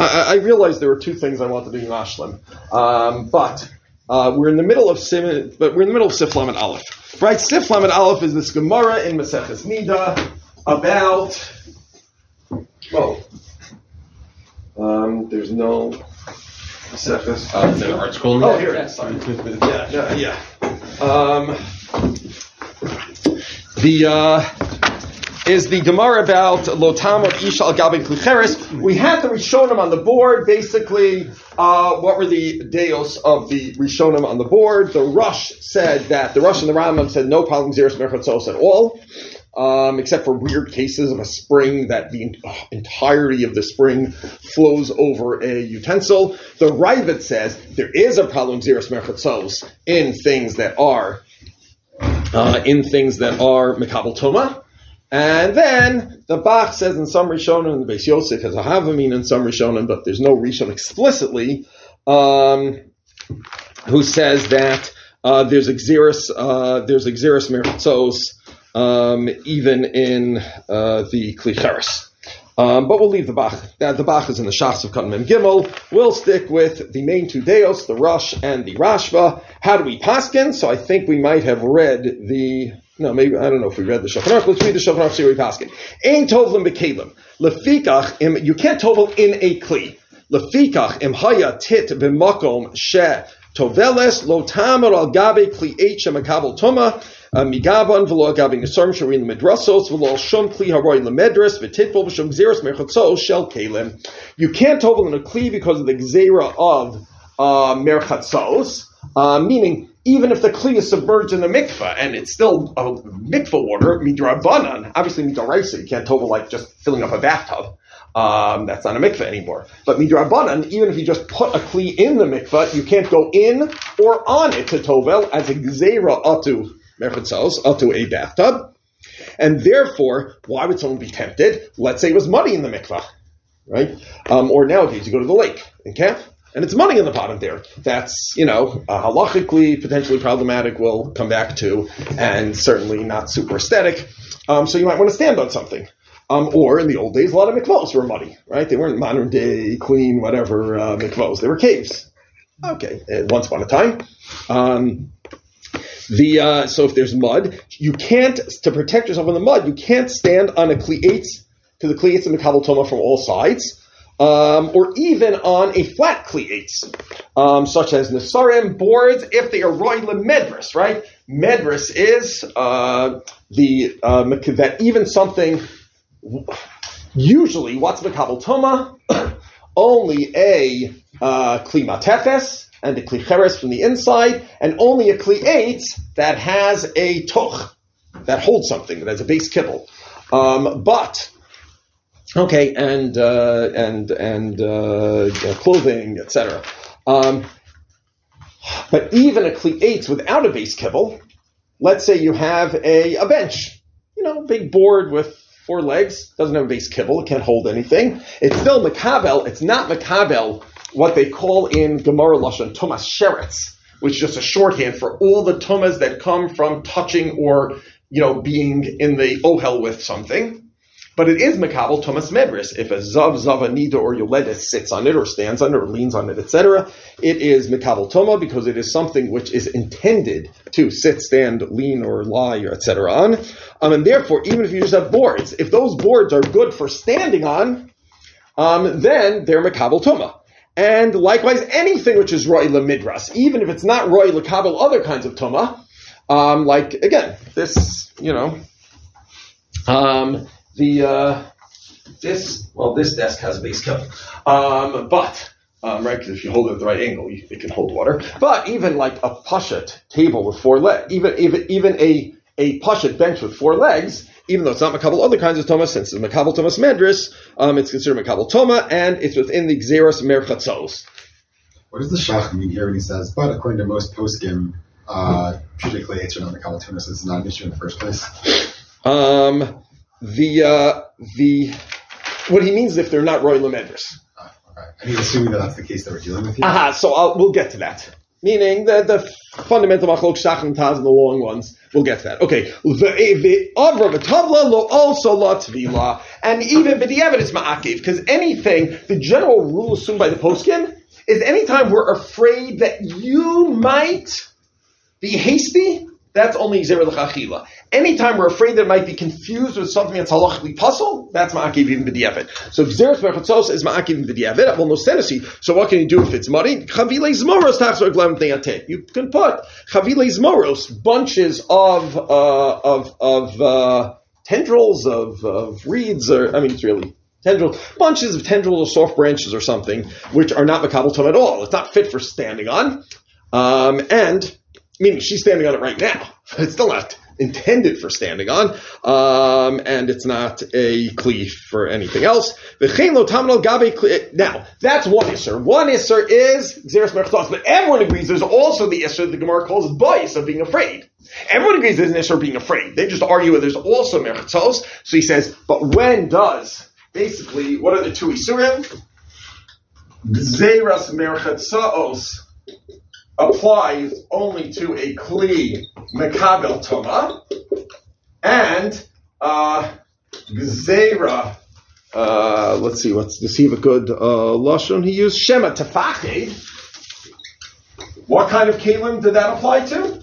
I, I realized there were two things I wanted to do in Ashlim, um, but uh, we're in the middle of Sim, but we're in the middle of Siflam and Aleph, right? Siflam and Aleph is this Gemara in Maseches Nida about well, um, there's no Maseches. Uh, the art school. Oh, here it is. Sorry. yeah, yeah, yeah. Um, the uh, is the Gemara about Lotam of Isha al Gabi Klicheres. We had the Rishonim on the board. Basically, uh, what were the deos of the Rishonim on the board? The Rosh said that the Rosh and the Rambam said no problem zeros merchatzos at all. Um, except for weird cases of a spring that the entirety of the spring flows over a utensil. The Ravid says there is a problem zeros merchatzos in things that are uh, in things that are Mekabal Toma. And then the Bach says in some Rishonim, the Beis Yosef has a Havamin in some Rishonim, but there's no Rishon explicitly, um, who says that uh, there's Xeris, uh, there's Xeris Meritzos, um, even in uh, the Klicheres. Um, but we'll leave the Bach. Uh, the Bach is in the Shas of Katan Mem Gimel. We'll stick with the main two Deos, the Rosh and the Rashba. How do we paskin? So I think we might have read the. No, maybe I don't know if we read the Shulchan Aruch. Let's read the Shulchan Aruch. See we paskin. Ein tovlim bekalim lefikach. You can't tovel in a kli. Lefikach im haya tit b'makom she toveles lo tamer al gabe kli eight shemakabel tuma. Migaban v'lo agabi nesarim sharin medrasos v'lo shum kli haroy lemedras v'titful v'shum gzeros merchatzos shel kalim. You can't tovel in a kli because of the gzera of uh, merchatzos, uh, meaning even if the kli is submerged in the mikvah and it's still a mikvah water, midrabanan, obviously midoraisa, you can't tovel like just filling up a bathtub. Um, that's not a mikvah anymore. But midrabanan, even if you just put a kli in the mikvah, you can't go in or on it to tovel as a gzera atu merchatzos onto a bathtub. And therefore, why would someone be tempted? Let's say it was muddy in the mikvah, right? Um, or nowadays you go to the lake in camp and it's money in the bottom there. That's, you know, uh, halachically potentially problematic, we'll come back to, and certainly not super aesthetic. Um, so you might want to stand on something. Um, or in the old days, a lot of mikvahs were muddy, right? They weren't modern day, clean, whatever uh, mikvahs. They were caves. Okay, once upon a time. Um, the uh, so if there's mud, you can't to protect yourself from the mud. You can't stand on a klietz to the klietz and the toma from all sides, um, or even on a flat cleats, um, such as nesarim boards if they are roy medris. Right, medris is uh, the uh, that even something. Usually, what's makabel toma? Only a uh, and the klicheres from the inside, and only a eight that has a toch that holds something that has a base kibble. Um, but okay, and uh, and and uh, clothing, etc. Um, but even a eight without a base kibble, let's say you have a, a bench, you know, big board with four legs, doesn't have a base kibble, it can't hold anything. It's still makabel. It's not makabel what they call in Gemara Lashon Tumas Sheretz, which is just a shorthand for all the tumas that come from touching or you know being in the ohel with something. But it is Makabal Tumas Medris. If a Zav, Zava, Nida, or Yoledis sits on it, or stands on it, or leans on it, etc., it is Makabal Tuma because it is something which is intended to sit, stand, lean, or lie, etc. on. Um, and therefore, even if you just have boards, if those boards are good for standing on, um, then they're Makabal Tuma. And likewise, anything which is roy lemidras, even if it's not roy lekabel other kinds of tuma, um, like again, this, you know, um, the uh, this well, this desk has a base cover, um, but um, right, because if you hold it at the right angle, you, it can hold water. But even like a pushet table with four legs, even even even a a pushet bench with four legs, even though it's not a makabel other kinds of toma, since it's makabel tomas medris, um, it's considered makabel toma, and it's within the xeros merchatzos. What does the shach mean here when he says, but according to most poskim, uh, typically it's not makabel tomas, it's not an issue in the first place? Um, the, uh, the, what he means is if they're not royal medris. Uh, okay. And he's assuming that that's the case that we're dealing with here? Aha, so I'll, we'll get to that. meaning the, the fundamental machlok shach and taz and the long ones. We'll get to that. Okay. The avra v'tavla lo also la tvila, and even b'diavad it's ma'akiv because anything the general rule assumed by the poskim is anytime we're afraid that you might be hasty, that's only Zera L'chachila. Anytime we're afraid that it might be confused with something that's halachically puzzle, that's Ma'akiv even b'di'evet. So if Xeris Berchatzos is Ma'akiv b'di'evet, well, no senesi. So what can you do if it's muddy? Chavile Zmoros tachzor glam You can put Chavile Zmoros, bunches of, uh, of, of, uh, tendrils of, of reeds, or, I mean, it's really tendrils, bunches of tendrils or soft branches or something, which are not Makabal Tom at all. It's not fit for standing on. Um, and meaning she's standing on it right now. It's still not intended for standing on, um, and it's not a cleave for anything else. Now, that's one isser. One isser is xeris merchtos, but everyone agrees there's also the isser the Gemara calls bias of being afraid. Everyone agrees there's an isser of being afraid. They just argue that there's also merchtos. So he says, but when does basically what are the two isurim? Xeris merchtos applies only to a kli mekabel toma, and uh, gzera. Uh, let's see, what's does he a good uh, lashon he used? Shema tefached. What kind of kalim did that apply to?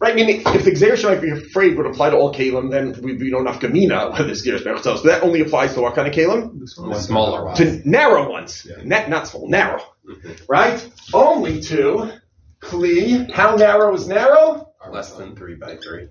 Right, I mean, if the Xerish might be afraid would apply to all Kalim, then we, we don't have Gamina with this Xerish Berchtos. But that only applies to what kind of Kalim? The smaller ones. To narrow ones. Yeah. Not, not small, narrow. Mm-hmm. Right? Only to Kli, how narrow is narrow? Less than three by three.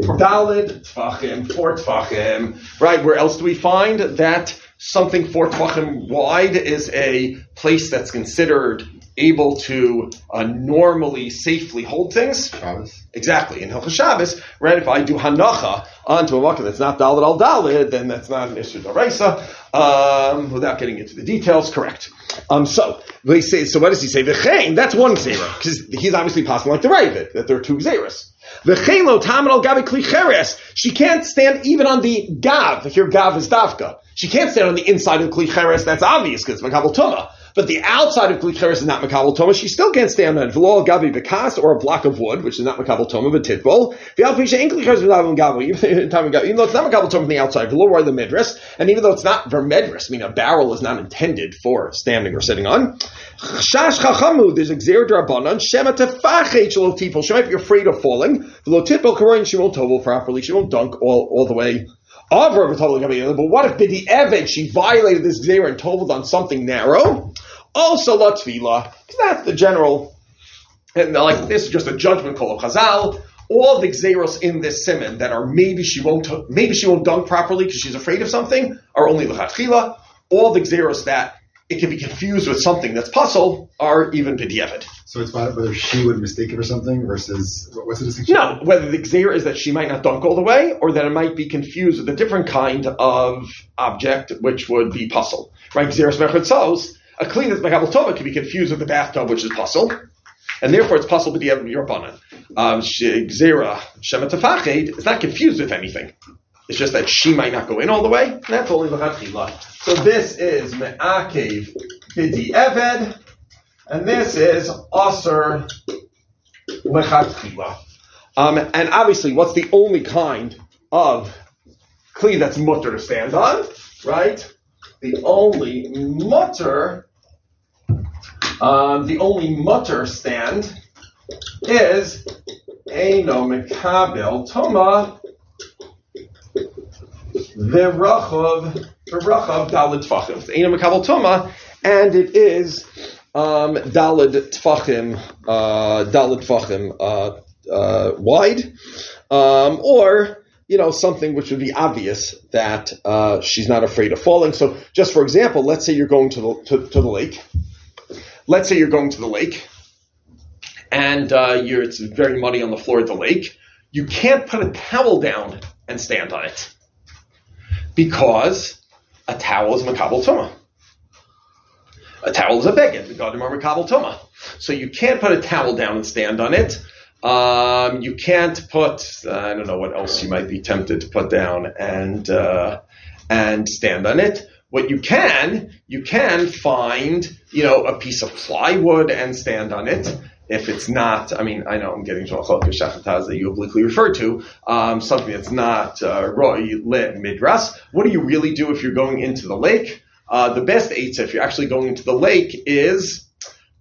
Dalid tfachim, four tfachim. Right, where else do we find that something four tfachim wide is a place that's considered able to uh, normally safely hold things? Shabbos. Exactly. In Hilchah Shabbos, right, if I do hanacha onto a makkah that's not dalid al dalid, then that's not an issue daraisa. Um, without getting into the details, correct. Um, so they say. So what does he say? V'chein. That's one zera because he's obviously passing like the Ravid that there are two zeras. V'chein lo tamid al gavi klicheres. She can't stand even on the gav. Here, gav is davka. She can't stand on the inside of klicheres. That's obvious because it's makabel tumah. But the outside of Glikheres is not Makabal Toma. She still can't stand on it. V'lo Gabi Bekas or a block of wood, which is not Makabal Toma, but Titbol. Even though it's not Makabal Toma from the outside. V'lo or the Medras. And even though it's not Vermedras, I mean, a barrel is not intended for standing or sitting on. Shash Chachamu, there's a Xer Drabanan. Shema Tefachet Shelo Tipol. She might be afraid of falling. V'lo Titbol Karoin, she won't tovel properly. She won't dunk all, all the way over. but what if Bidi Eved, she violated this Xer and toveled on something narrow? Oh, also, Latvila, because that's the general, and like this is just a judgment call of Chazal. All the xeros in this simon that are maybe she won't maybe she won't dunk properly because she's afraid of something are only lechatchila. All the xeros that it can be confused with something that's puzzle are even b'diavad. So it's about whether she would mistake it for something versus what's the distinction? No, whether the xer is that she might not dunk all the way, or that it might be confused with a different kind of object, which would be puzzle. Right? Xeris mechatzos a clean that's Mekabel Tova can be confused with the bathtub, which is puzzle, and therefore it's puzzle with the Yorbanan. Um, Gzera, Shema Tafached, is not confused with anything. It's just that she might not go in all the way, and that's only Lechatchila. So this is Me'akev Bidi Eved, and this is Aser Lechatchila. Um, and obviously, what's the only kind of clean that's mutter to stand on, right? The only mutter um, the only mutter stand is Eino Mekabel Toma V'Rachav V'Rachav Dalid Tfachim. Eino Mekabel Toma, and it is um, Dalid Tfachim, uh, uh, uh, wide, um, or you know, something which would be obvious that uh, she's not afraid of falling. So, just for example, let's say you're going to the to, to the lake, let's say you're going to the lake and uh, it's very muddy on the floor of the lake. You can't put a towel down and stand on it because a towel is makabel tuma. A towel is a beged. The godim are makabel tuma. So you can't put a towel down and stand on it. Um, you can't put uh, I don't know what else you might be tempted to put down and uh, and stand on it. What you can, you can find, you know, a piece of plywood and stand on it. if it's not, I mean, I know I'm getting to a shachataz that you obliquely referred to, um, something that's not uh, roy lit midras. What do you really do if you're going into the lake? Uh, the best eitzah if you're actually going into the lake is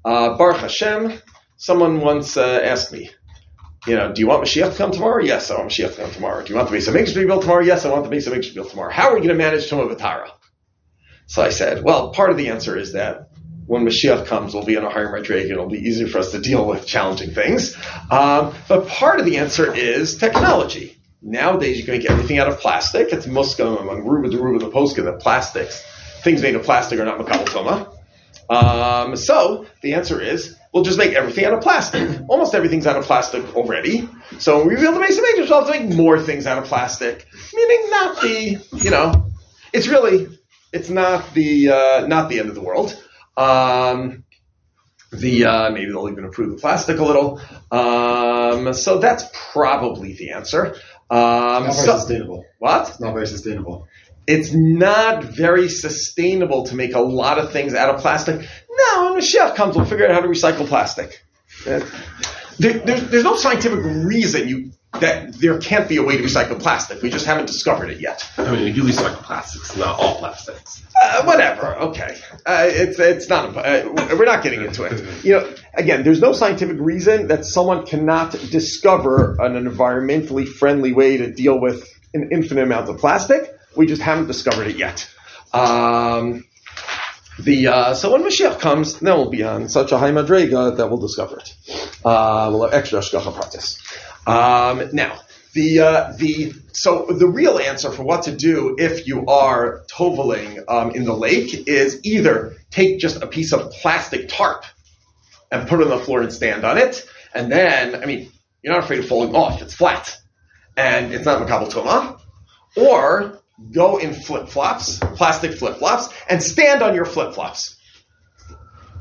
uh, Baruch Hashem. Someone once uh, asked me, you know, do you want Mashiach to come tomorrow? Yes, I want Mashiach to come tomorrow. Do you want the Beis Hamikdash to be built tomorrow? Yes, I want the Beis Hamikdash to be built tomorrow. How are we going to manage Tumah V'Tara? So I said, well, part of the answer is that when Mashiach comes, we'll be in a higher Madrig, it'll be easier for us to deal with challenging things. Um, but part of the answer is technology. Nowadays, you can make everything out of plastic. It's muskam among Ruba the Ruba the Poskin that plastics, things made of plastic are not toma. Um, so the answer is we'll just make everything out of plastic. Almost everything's out of plastic already. So when we reveal the base of majors, we'll have to make more things out of plastic. Meaning not the, you know, it's really, it's not the, uh, not the end of the world. Um, the uh, maybe they'll even improve the plastic a little. Um, so that's probably the answer. Um, Not very so- sustainable. what? It's not very sustainable. It's not very sustainable to make a lot of things out of plastic. No, when Mashiach comes, we'll figure out how to recycle plastic. There, there's, there's no scientific reason you that there can't be a way to recycle plastic. We just haven't discovered it yet. I mean, we do recycle plastics, not all plastics. Uh, whatever. Okay. Uh, it's it's not. Uh, we're not getting into it. You know, again, there's no scientific reason that someone cannot discover an environmentally friendly way to deal with an infinite amount of plastic. We just haven't discovered it yet. Um, the uh, so when Mashiach comes, then we'll be on such a high madrega that we'll discover it. Uh, we'll have extra shkacha practice. Um, now, the uh, the so the real answer for what to do if you are toveling um, in the lake is either take just a piece of plastic tarp and put it on the floor and stand on it, and then I mean you're not afraid of falling off; it's flat and it's not makabel tuma, or go in flip flops, plastic flip flops, and stand on your flip flops.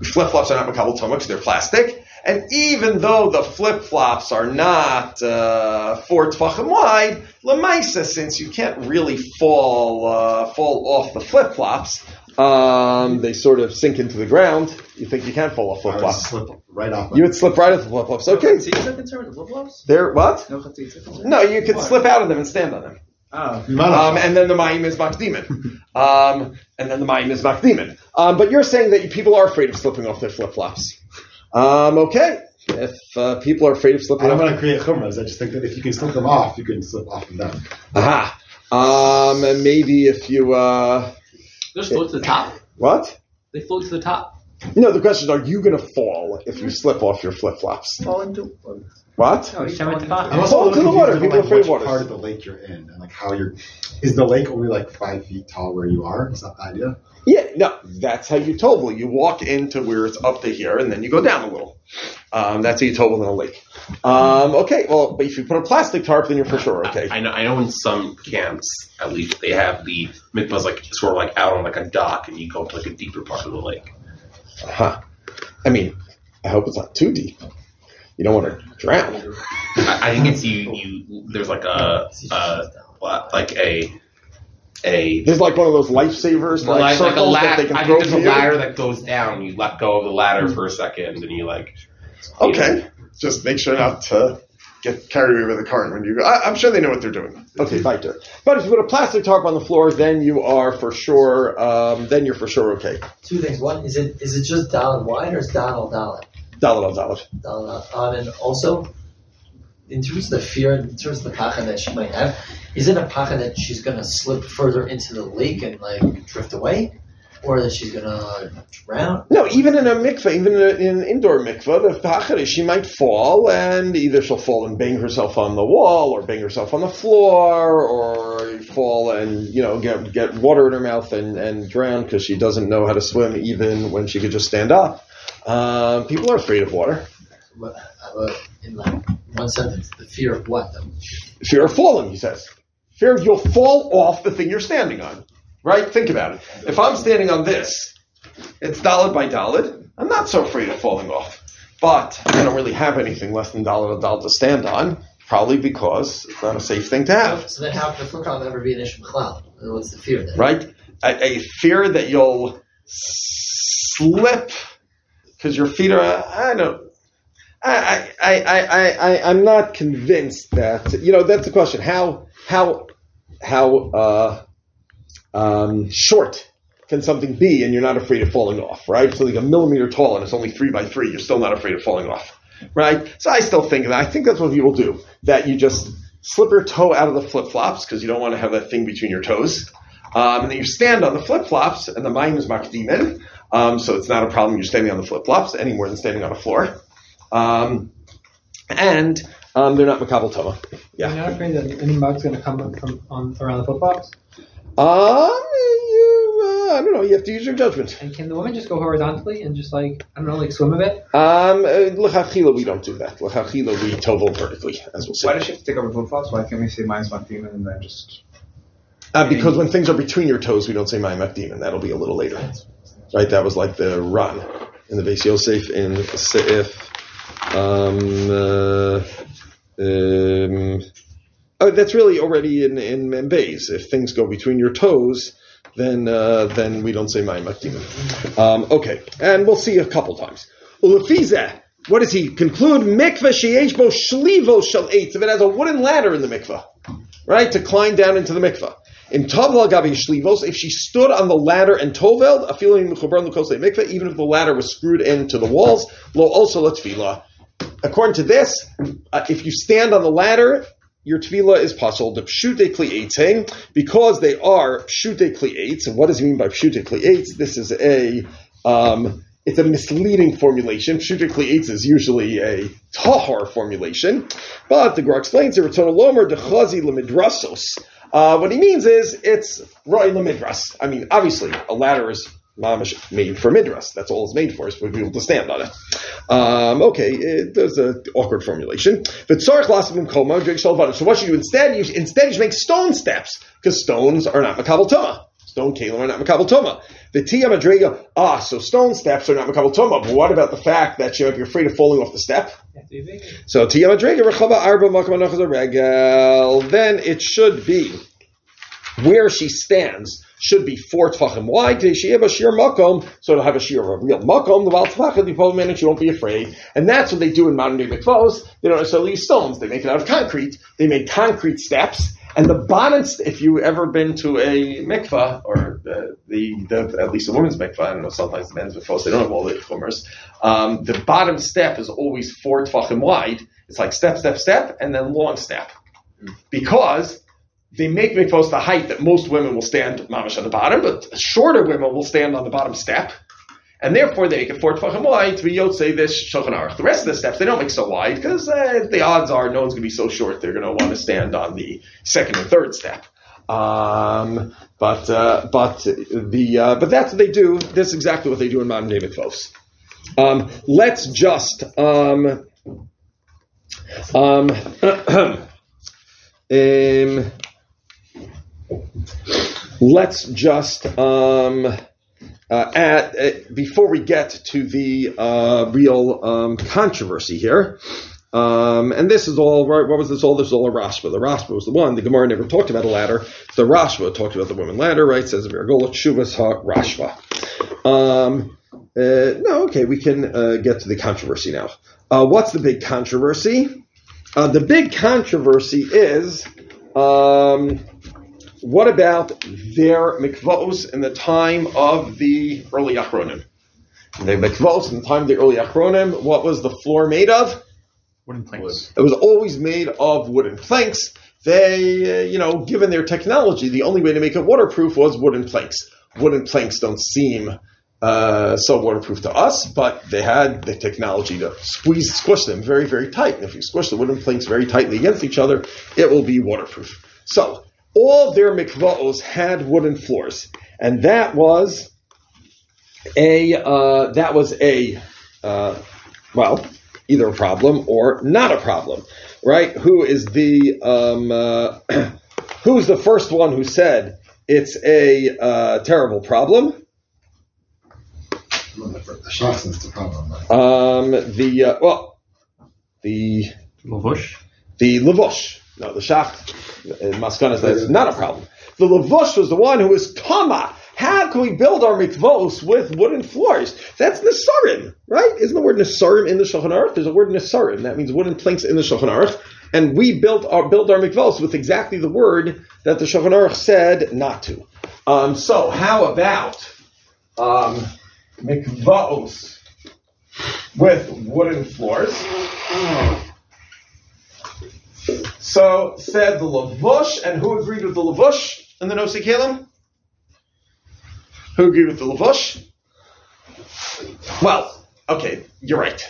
Flip flops are not makabel tuma because they're plastic. And even though the flip flops are not uh, four tvachim wide, lemaisa, since you can't really fall uh, fall off the flip flops, um, they sort of sink into the ground. You think you can't fall off I flip would flops? slip right off. You would slip right off the flip flops. Okay, Chatzitza concern with flip-flops? they're what? No concern? No, you could slip out of them and stand on them. Oh. You might not Um, and then the Mayim is Makdimin. Um, and then the Mayim is Makdimin. Um, but you're saying that people are afraid of slipping off their flip flops. Um, okay. If uh, people are afraid of slipping, I slipping don't off. want to create chumras. I just think that if you can slip them off, you can slip off and down. Aha. Um, and maybe if you, uh, They just float to the top. what? They float to the top. No, the question is, are you going to fall if you slip off your flip flops? Fall into. What? No, each time at the I'm also a to little the water. confused People are afraid like, of which water. part of the lake you're in and like how you're. Is the lake only like five feet tall where you are? Is that the idea? Yeah, no, that's how you tovel. You walk into where it's up to here, and then you go down a little. Um, that's how you tovel in a lake. Um, okay, well, but if you put a plastic tarp, then you're for sure okay. I know. I know in some camps, at least, they have the mikvahs like sort of like out on like a dock, and you go to like a deeper part of the lake. Huh. I mean, I hope it's not too deep. You don't want to drown. I, I think it's you. You there's like a, a like a a There's like one of those lifesavers, like, like, like a circles that ladder. they can I throw think there's to a you. ladder that goes down. You let go of the ladder for a second, and you like. you know, Okay, just make sure not to get carried away with the current when you go. I, I'm sure they know what they're doing. Okay, fighter. But if you put a plastic tarp on the floor, then you are for sure. Um, then you're for sure okay. Two things. One, is it is it just Dalit wide or is Dalit Dalit? Dollar dollar. Dalit um, and also, in terms of the fear, in terms of the pacha that she might have, is it a pacha that she's gonna slip further into the lake and like drift away, or that she's gonna drown? No, even in a mikveh, even in, a, in an indoor mikveh, the tachar is she might fall, and either she'll fall and bang herself on the wall, or bang herself on the floor, or fall and you know get get water in her mouth and, and drown because she doesn't know how to swim, even when she could just stand up. Um, people are afraid of water. But, uh, in like one sentence, the fear of what? though? Fear of falling, he says. Fear of you'll fall off the thing you're standing on. Right? Think about it. If I'm standing on this, it's dollar by dollar. I'm not so afraid of falling off. But I don't really have anything less than dollar to dollar to stand on, probably because it's not a safe thing to have. So then, how can the fukam ever be an issue cloud? What's the fear then? Right? A, a fear that you'll slip because your feet are, I don't, I, I, I, I, I'm not convinced that you know that's the question. How how how uh, um, short can something be, and you're not afraid of falling off, right? So like a millimeter tall, and it's only three by three, you're still not afraid of falling off, right? So I still think that I think that's what people do. That you just slip your toe out of the flip flops because you don't want to have that thing between your toes. Um, and then you stand on the flip flops, and the mine is makdimin, um, so it's not a problem. You're standing on the flip flops any more than standing on a floor. Um, and um, they're not makabel toma. Yeah. You're not afraid that any mug's going to come up from on around the flip flops? Um, you, uh, I don't know. You have to use your judgment. And can the woman just go horizontally and just like I don't know, like swim a bit? Um, uh, l'chachila, we don't do that. L'chachila, we tovel vertically, as we'll say. Why does she have to take over flip flops? Why can't we say mine's one demon and then just Uh, because when things are between your toes, we don't say my demon. That'll be a little later. Right? That was like the run in the Beis Yosef in Seif. Um, uh, um, oh, that's really already in, in Membeis. If things go between your toes, then uh, then we don't say my demon. Um, okay, and we'll see a couple times. Ulefizeh, what does he conclude? Mikveh sheyesh bo shlivo shel eitz. If it has a wooden ladder in the mikveh, right, to climb down into the mikveh. In Tavla Gabi Shlivos, if she stood on the ladder and Toveld, a feeling Mechubran Lukosei Mikveh, even if the ladder was screwed into the walls, lo also latfila. According to this, uh, if you stand on the ladder, your tefillah is possible. The pshute kli'etzing, because they are pshute kli'etz. And what does he mean by pshute kli'etz? This is a, um, it's a misleading formulation. Pshute kli'etz is usually a tahar formulation. But the Gra explains, Eretona lomer dechazi lemidrasos. Uh, what he means is it's roy lemidras. I mean, obviously, a ladder is mamish made for midras. That's all it's made for, is for people to stand on it. Um, okay, it, there's an awkward formulation. So what you do instead? You instead you should make stone steps because stones are not makabel toma. Stone kalim are not makabel toma. The tia madrega. Ah, so stone steps are not makabel toma. But what about the fact that you might be afraid of falling off the step? So tia rechava arba. Then it should be where she stands should be four tefachim wide. She have a sheer makom, so it'll have a sheer of a real makom, the val tefachim, the probably manage you won't be afraid. And that's what they do in modern day mikvahs. They don't necessarily use stones. They make it out of concrete. They make concrete steps. And the bottom, if you ever been to a mikvah, or the, the, the at least a woman's mikvah, I don't know, sometimes the men's mikvahs, they don't have all the chumers, um, the bottom step is always four tefachim wide. It's like step, step, step, and then long step. Because they make mikvahs the height that most women will stand mamish on the bottom, but shorter women will stand on the bottom step. And therefore, they make it four tefachim wide to be yotzei this shulchan. The rest of the steps they don't make so wide because uh, the odds are no one's going to be so short they're going to want to stand on the second or third step. Um, but uh, but the uh, but that's what they do. That's exactly what they do in modern day mikvahs. Um, let's just um, um, um, let's just um, uh, add uh, before we get to the uh, real um, controversy here. Um, and this is all right. What was this all? This is all a Rashba. The Rashba was the one. The Gemara never talked about a ladder. The Rashba talked about the woman ladder, right? Says Virgola Shuvas Ha Rashba. Um, uh, no, okay, we can uh, get to the controversy now. Uh, what's the big controversy? Uh, the big controversy is um, what about their mikvos in the time of the early Achronim? The mikvos in the time of the early Achronim, what was the floor made of? wooden planks? It was always made of wooden planks. They, uh, you know, given their technology, the only way to make it waterproof was wooden planks. Wooden planks don't seem uh, so waterproof to us, but they had the technology to squeeze, squish them very, very tight. And if you squish the wooden planks very tightly against each other, it will be waterproof. So all their mikvaos had wooden floors, and that was a uh, that was a uh, well either a problem or not a problem, right? Who is the um, uh, who's the first one who said it's a uh, terrible problem? The, the the problem. Um, the uh, well, the Lavush? the Lavush. No, the Shach in that's not a problem. The Lavush was the one who was Tama. How can we build our mikvos with wooden floors? That's Nesarim, right? Isn't the word Nesarim in the Shulchan Aruch? There's a word Nesarim. That means wooden planks in the Shulchan Aruch. And we built our, build our mikvos with exactly the word that the Shulchan Aruch said not to. Um, so how about um, mikvos with wooden floors? So said the Lavush, and who agreed with the Lavush in the Nosi Kalim? Who agreed with the Lavush? Well, okay, you're right.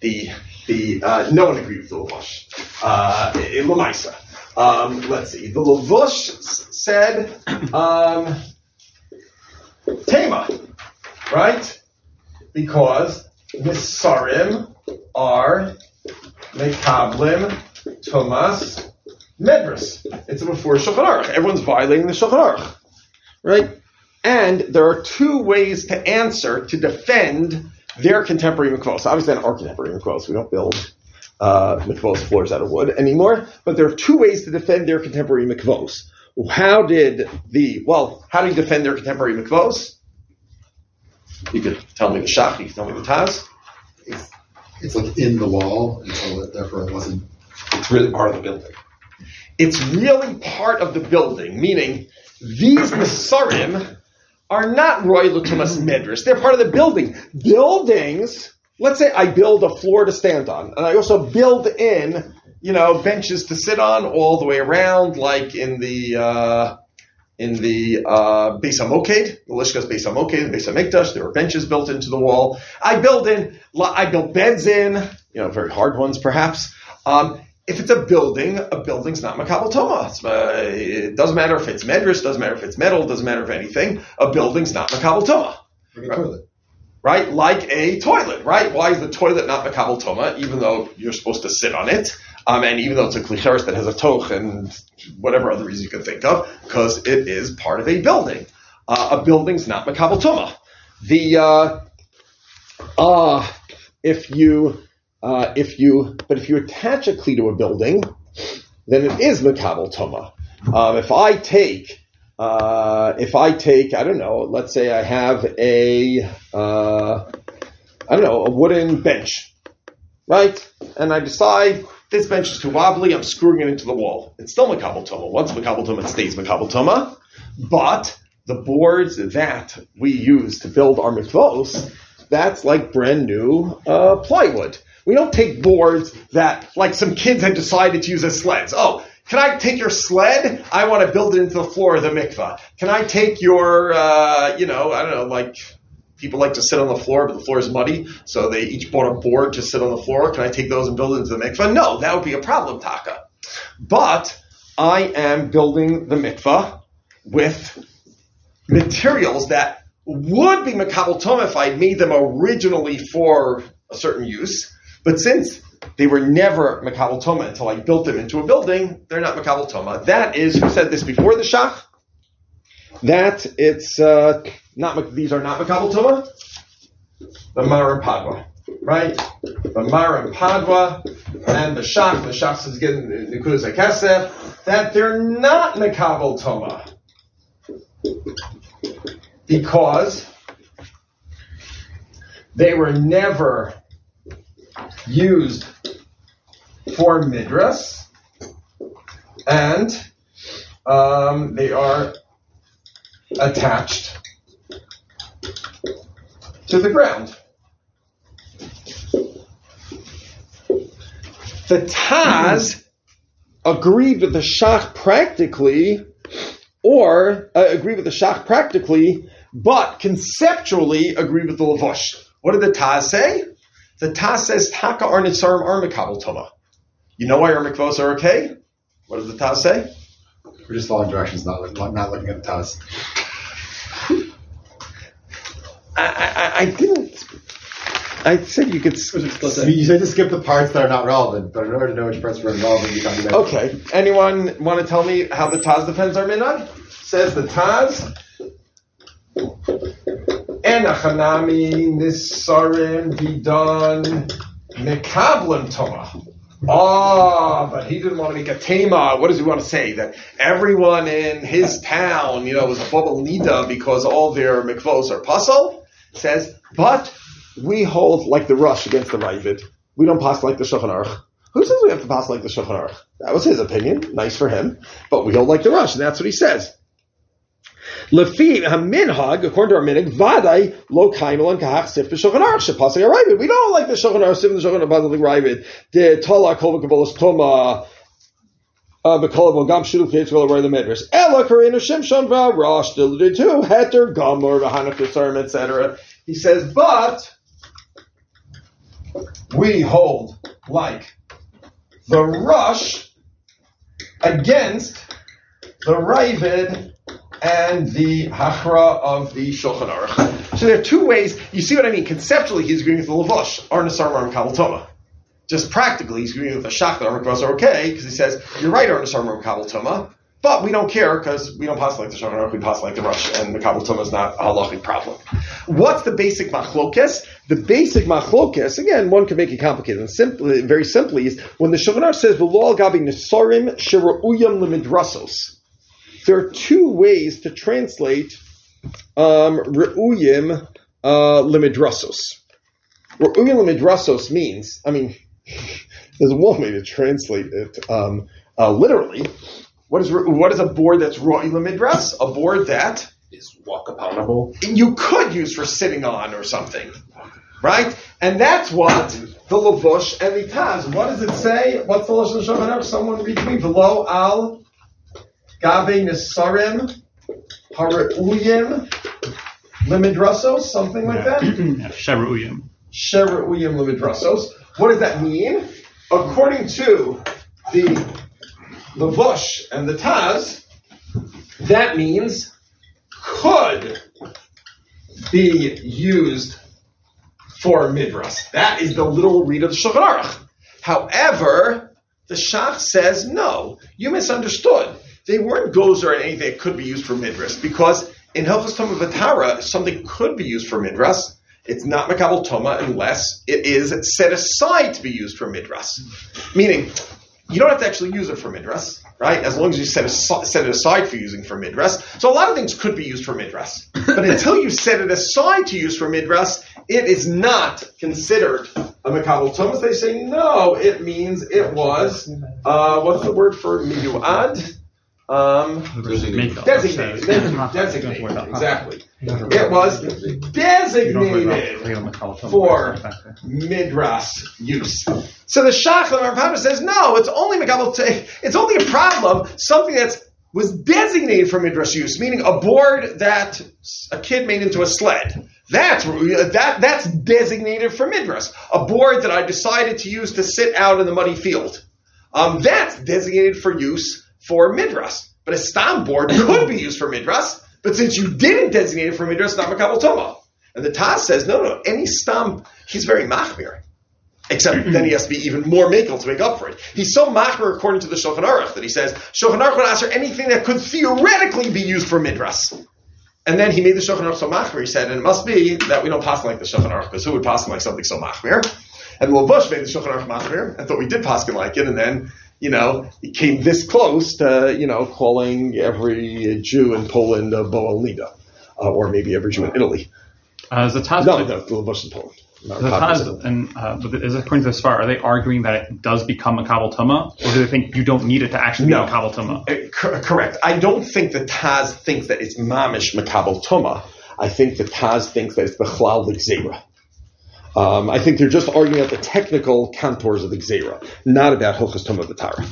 The the uh, no one agreed with the Lavush uh, in Lamaisa. Um, let's see. The Lavush said um, Tema, right? Because the Nisarim are Mekablim Thomas Medras. It's before Shulchan Aruch. Everyone's violating the Shulchan Aruch, right? And there are two ways to answer to defend their contemporary mikvos. Obviously, not our contemporary mikvos. We don't build uh, mikvos floors out of wood anymore. But there are two ways to defend their contemporary mikvos. How did the well? How do you defend their contemporary mikvos? You could tell me the shach. You could tell me the taz. It's, it's like in the wall, and so it- therefore it wasn't. It's really part of the building. It's really part of the building, meaning these Nesarim are not Roy Lutumas Medras. They're part of the building. Buildings, let's say I build a floor to stand on, and I also build in, you know, benches to sit on all the way around, like in the, uh, in the uh, Beis Hamoked, the Lishkas Beis Hamoked, Beis Hamikdash, there were benches built into the wall. I build in, I built beds in, you know, very hard ones perhaps. Um, if it's a building, a building's not makabel toma. Uh, it doesn't matter if it's medrus, doesn't matter if it's metal, doesn't matter if anything. A building's not makabel toma, Like a toilet. right? Like a toilet, right? Why is the toilet not makabel toma, even though you're supposed to sit on it, um, and even though it's a klicheres that has a toch and whatever other reason you can think of, because it is part of a building. Uh, a building's not makabel toma. The uh, uh, if you uh, if you but if you attach a kli to a building, then it is makabel toma. Um, if I take uh, if I take I don't know, let's say I have a uh, I don't know a wooden bench, right? And I decide this bench is too wobbly. I'm screwing it into the wall. It's still makabel toma. Once makabel toma, it stays makabel toma. But the boards that we use to build our mikvos, that's like brand new uh, plywood. We don't take boards that, like some kids had decided to use as sleds. Oh, can I take your sled? I want to build it into the floor of the mikvah. Can I take your, uh, you know, I don't know, like people like to sit on the floor, but the floor is muddy, so they each bought a board to sit on the floor. Can I take those and build it into the mikvah? No, that would be a problem, Taka. But I am building the mikvah with materials that would be makabel if I made them originally for a certain use, but since they were never makabel toma until I built them into a building, they're not makabel toma. That is, who said this before the shach? That it's uh, not these are not makabel toma. The Maharam Padua, right? The Maharam Padua and the shach. The shach says again, Nekudas HaKesef, that they're not makabel toma because they were never used for midras, and um, they are attached to the ground. The Taz agreed with the Shach practically, or uh, agreed with the Shach practically, but conceptually agreed with the Lavush. What did the Taz say? The Taz says Taka ar nitzarim ar mikabel toma. You know why our mikvos are okay? What does the Taz say? We're just following directions, not, look- not looking at the Taz. I, I, I didn't. I said you could. You said to skip the parts that are not relevant, but in order to know which parts were relevant, you got to. Okay. Anyone want to tell me how the Taz defends our minhag? Says the Taz. Enachanami nisarim vidon mekablim toma. Oh, ah, but he didn't want to make a tema. What does he want to say? That everyone in his town, you know, is bubble nida because all their mikvos are puzzle? Says, but we hold like the Rosh against the Ravid. We don't pass like the Shulchan Aruch. Who says we have to pass like the Shulchan Aruch? That was his opinion. Nice for him. But we hold like the Rosh, and that's what he says. Lefi haminhag, according to our minig, vaday lo kainel and kahach sif b'shulchan aruch shepasing a ravid. We don't like the shulchan aruch sif and the shulchan aruch ravid. The tala kol v'kabolas toma. Uh, v'kol gam shulu k'yetz kol the medras. Ela karina shimshon v'arash the two heter v'hanach yitzarim etc. He says, but we hold like the Rosh against the ravid and the hachra of the Shulchan Aruch. So there are two ways. You see what I mean? Conceptually, he's agreeing with the Lavush, Arnasar Maram Kabal. Just practically, he's agreeing with the Shach that are okay because he says you're right, Arnasar Maram Kabal. But we don't care because we don't pass like the Shulchan Aruch, we pass like the Rosh, and the Toma is not a halachic problem. What's the basic machlokes? The basic machlokes, again, one can make it complicated, and simply, very simply, is when the Shulchan Aruch says "V'lo gabi nesarim sheru'uyam lemidrasos." There are two ways to translate um, Re'uyim uh, limidrasos. Re'uyim limidrasos means, I mean, there's one way to translate it um, uh, literally. What is what is a board that's Re'uyim limidras? A board that is walk uponable. You could use for sitting on or something, right? And that's what the lavush and the taz. What does it say? What's the lashon shulchan Someone read me below al Gabe Nesarim, Hareuyim, Limidrasos, something like that? Sheru'uyim. Sheru'uyim Limidrasos. What does that mean? According to the Lavush and the Taz, that means could be used for midras. That is the literal read of the Shulchan Aruch. However, the Shach says no. You misunderstood they weren't gozer and anything that could be used for midras because in Hilchos Toma Vatara, something could be used for midras. It's not Makabal Toma unless it is set aside to be used for midras. Meaning, you don't have to actually use it for midras, right? As long as you set, set it aside for using for midras. So a lot of things could be used for midras. But until you set it aside to use for midras, it is not considered a Makabal Toma. They say, no, it means it was, uh, what's the word for midu'ad? Um, designated. Designated. Designated. Exactly. It was designated for midras use. So the Shach of our says, no, it's only It's only a problem. Something that's was designated for midras use, meaning a board that a kid made into a sled. That's that that's designated for midras. A board that I decided to use to sit out in the muddy field. Um, that's designated for use for midras. But a stam board could be used for midras, but since you didn't designate it for midras, not makabel toma. And the Taz says, no, no, any stam, he's very machmir. Except then he has to be even more makel to make up for it. He's so machmir according to the Shulchan Aruch that he says, Shulchan Aruch would answer anything that could theoretically be used for midras. And then he made the Shulchan Aruch so machmir, he said, and it must be that we don't pass like the Shulchan Aruch, because who would pass like something so machmir? And Lavush made the Shulchan Aruch machmir, and thought we did pass like it, and then you know, came this close to, you know, calling every Jew in Poland a Boalnida, uh, or maybe every Jew in Italy. Uh, the Taz, no, no, the Bush in Poland. The Taz, and uh, is according to this far, are they arguing that it does become a Tuma, or do they think you don't need it to actually no. be a Tuma? Uh, cor- correct. I don't think the Taz thinks that it's mamish makabel tuma. I think the Taz thinks that it's bechlal l'gzera. Um, I think they're just arguing about the technical contours of the Xera, not about Hilchas Toma Vatara.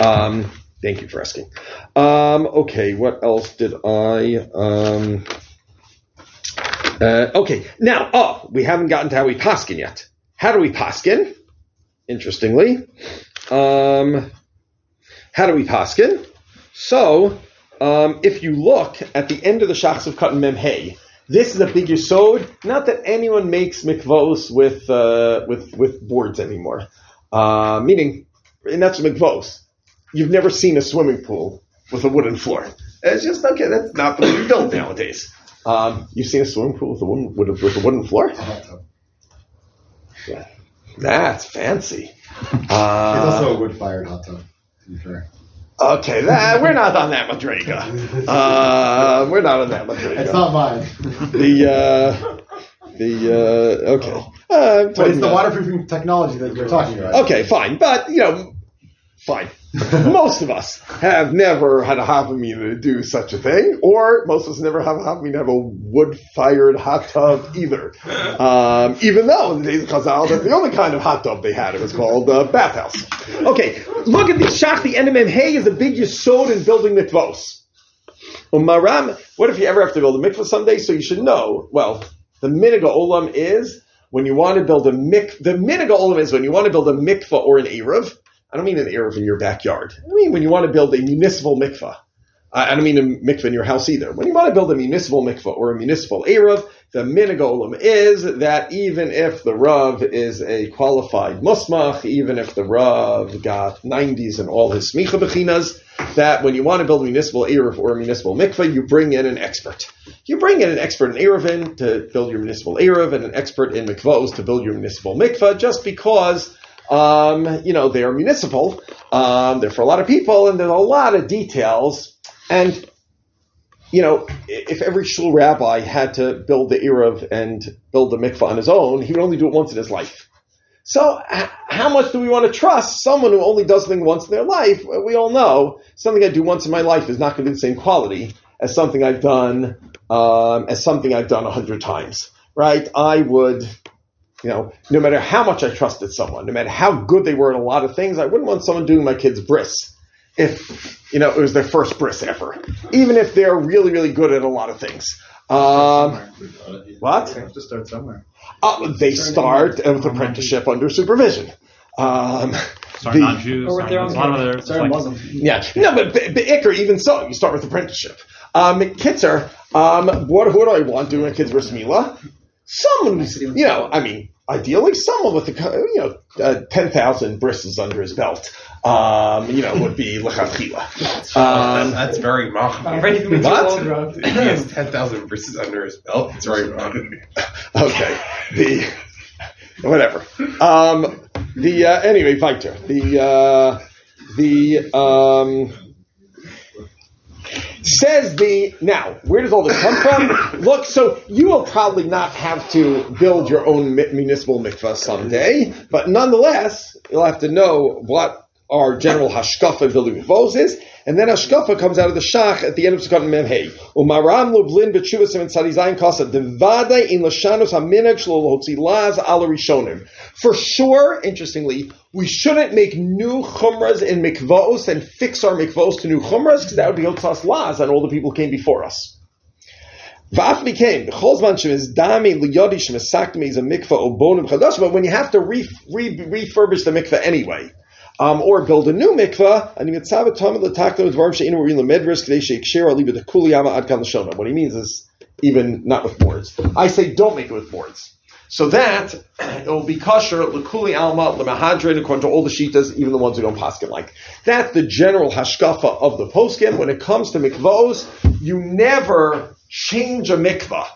Um, thank you for asking. Um, okay, what else did I? Um, uh, okay, now, oh, we haven't gotten to how we paskin yet. How do we paskin? Interestingly, um, how do we paskin? So, um, if you look at the end of the Shachs of Katan Memhei, this is a big yisod. Not that anyone makes mikvos with uh, with with boards anymore. Uh, meaning, and that's mikvos. You've never seen a swimming pool with a wooden floor. It's just okay. That's not the way you build nowadays. Um, you've seen a swimming pool with a wooden with a, with a wooden floor? Yeah, that's fancy. It's Uh, also a wood-fired hot tub. To be fair, okay, that, we're not on that Madriga. Uh, we're not on that Madriga. it's not mine, the uh, the uh, okay. Uh, but it's the waterproofing technology that you're talking about. Okay, fine, but you know, fine. most of us have never had a Havamina to do such a thing, or most of us never have a Havamina to have a wood-fired hot tub either. Um, even though in the days of Chazal, that's the only kind of hot tub they had. It was called a uh, bathhouse. Okay, look at the Shach. The NMM Hay is a big yisod in building mikvos. Umaram, what if you ever have to build a mikvah someday? So you should know. Well, the miniga olam is when you want to build a mik. The miniga olam is when you want to build a mikvah or an eruv. I don't mean an eruv in your backyard. I mean when you want to build a municipal mikvah. I don't mean a mikvah in your house either. When you want to build a municipal mikvah or a municipal eruv, the miniga olam is that even if the rav is a qualified musmach, even if the rav got 90s in all his smicha bechinas, that when you want to build a municipal eruv or a municipal mikvah, you bring in an expert. You bring in an expert in eruvin to build your municipal eruv and an expert in mikvahs to build your municipal mikvah, just because um, you know they are municipal. Um, they're for a lot of people, and there's a lot of details. And you know, if every shul rabbi had to build the eruv and build the mikvah on his own, he would only do it once in his life. So, how much do we want to trust someone who only does something once in their life? We all know something I do once in my life is not going to be the same quality as something I've done um, as something I've done a hundred times, right? I would, you know, no matter how much I trusted someone, no matter how good they were at a lot of things, I wouldn't want someone doing my kids' bris if you know it was their first bris ever, even if they're really, really good at a lot of things. Um, what? You have to start somewhere. Uh, they start with apprenticeship under supervision. Um, Sorry, The- non-Jews. Or with their own a lot of parents. other. it's Sorry, Muslim. yeah, no, but but but Iker, even so, you start with apprenticeship. Um, Kitzer, um, what what do I want doing a kids versus Mila? Someone who's, you know, I mean, ideally, someone with a you know uh, ten thousand bristles under his belt, um, you know, would be lechatchila. Um, That's very I'm mach. ready to be What? He has ten thousand verses under his belt. It's very mach. okay, the whatever. Um, the uh, anyway, Victor. The uh, the um, says the now. Where does all this come from? Look, so you will probably not have to build your own municipal mikvah someday, but nonetheless, you'll have to know what our general hashkafa in building is, and then hashkafa comes out of the shach at the end of Sukkot Memhei. Umaram lublin b'tshuvas and tzadizayin kasa devade in lashanos haminag shlo lotzi laz ala. For sure, interestingly, we shouldn't make new chumras in mikvahs and fix our mikvahs to new chumras because that would be hotzas laz on all the people came before us. Va'af became b'chol zman shemizdami liyodi shemisakdami is a mikvah or bonim chadash. But when you have to re, re, refurbish the mikvah anyway, um, or build a new mikvah, and. What he means is even not with boards. I say don't make it with boards. So that it will be kosher l'kuli alma l'mahadrin according to all the shitas, even the ones who don't paskin like. That's the general hashkafa of the poskim. When it comes to mikvahs, you never change a mikvah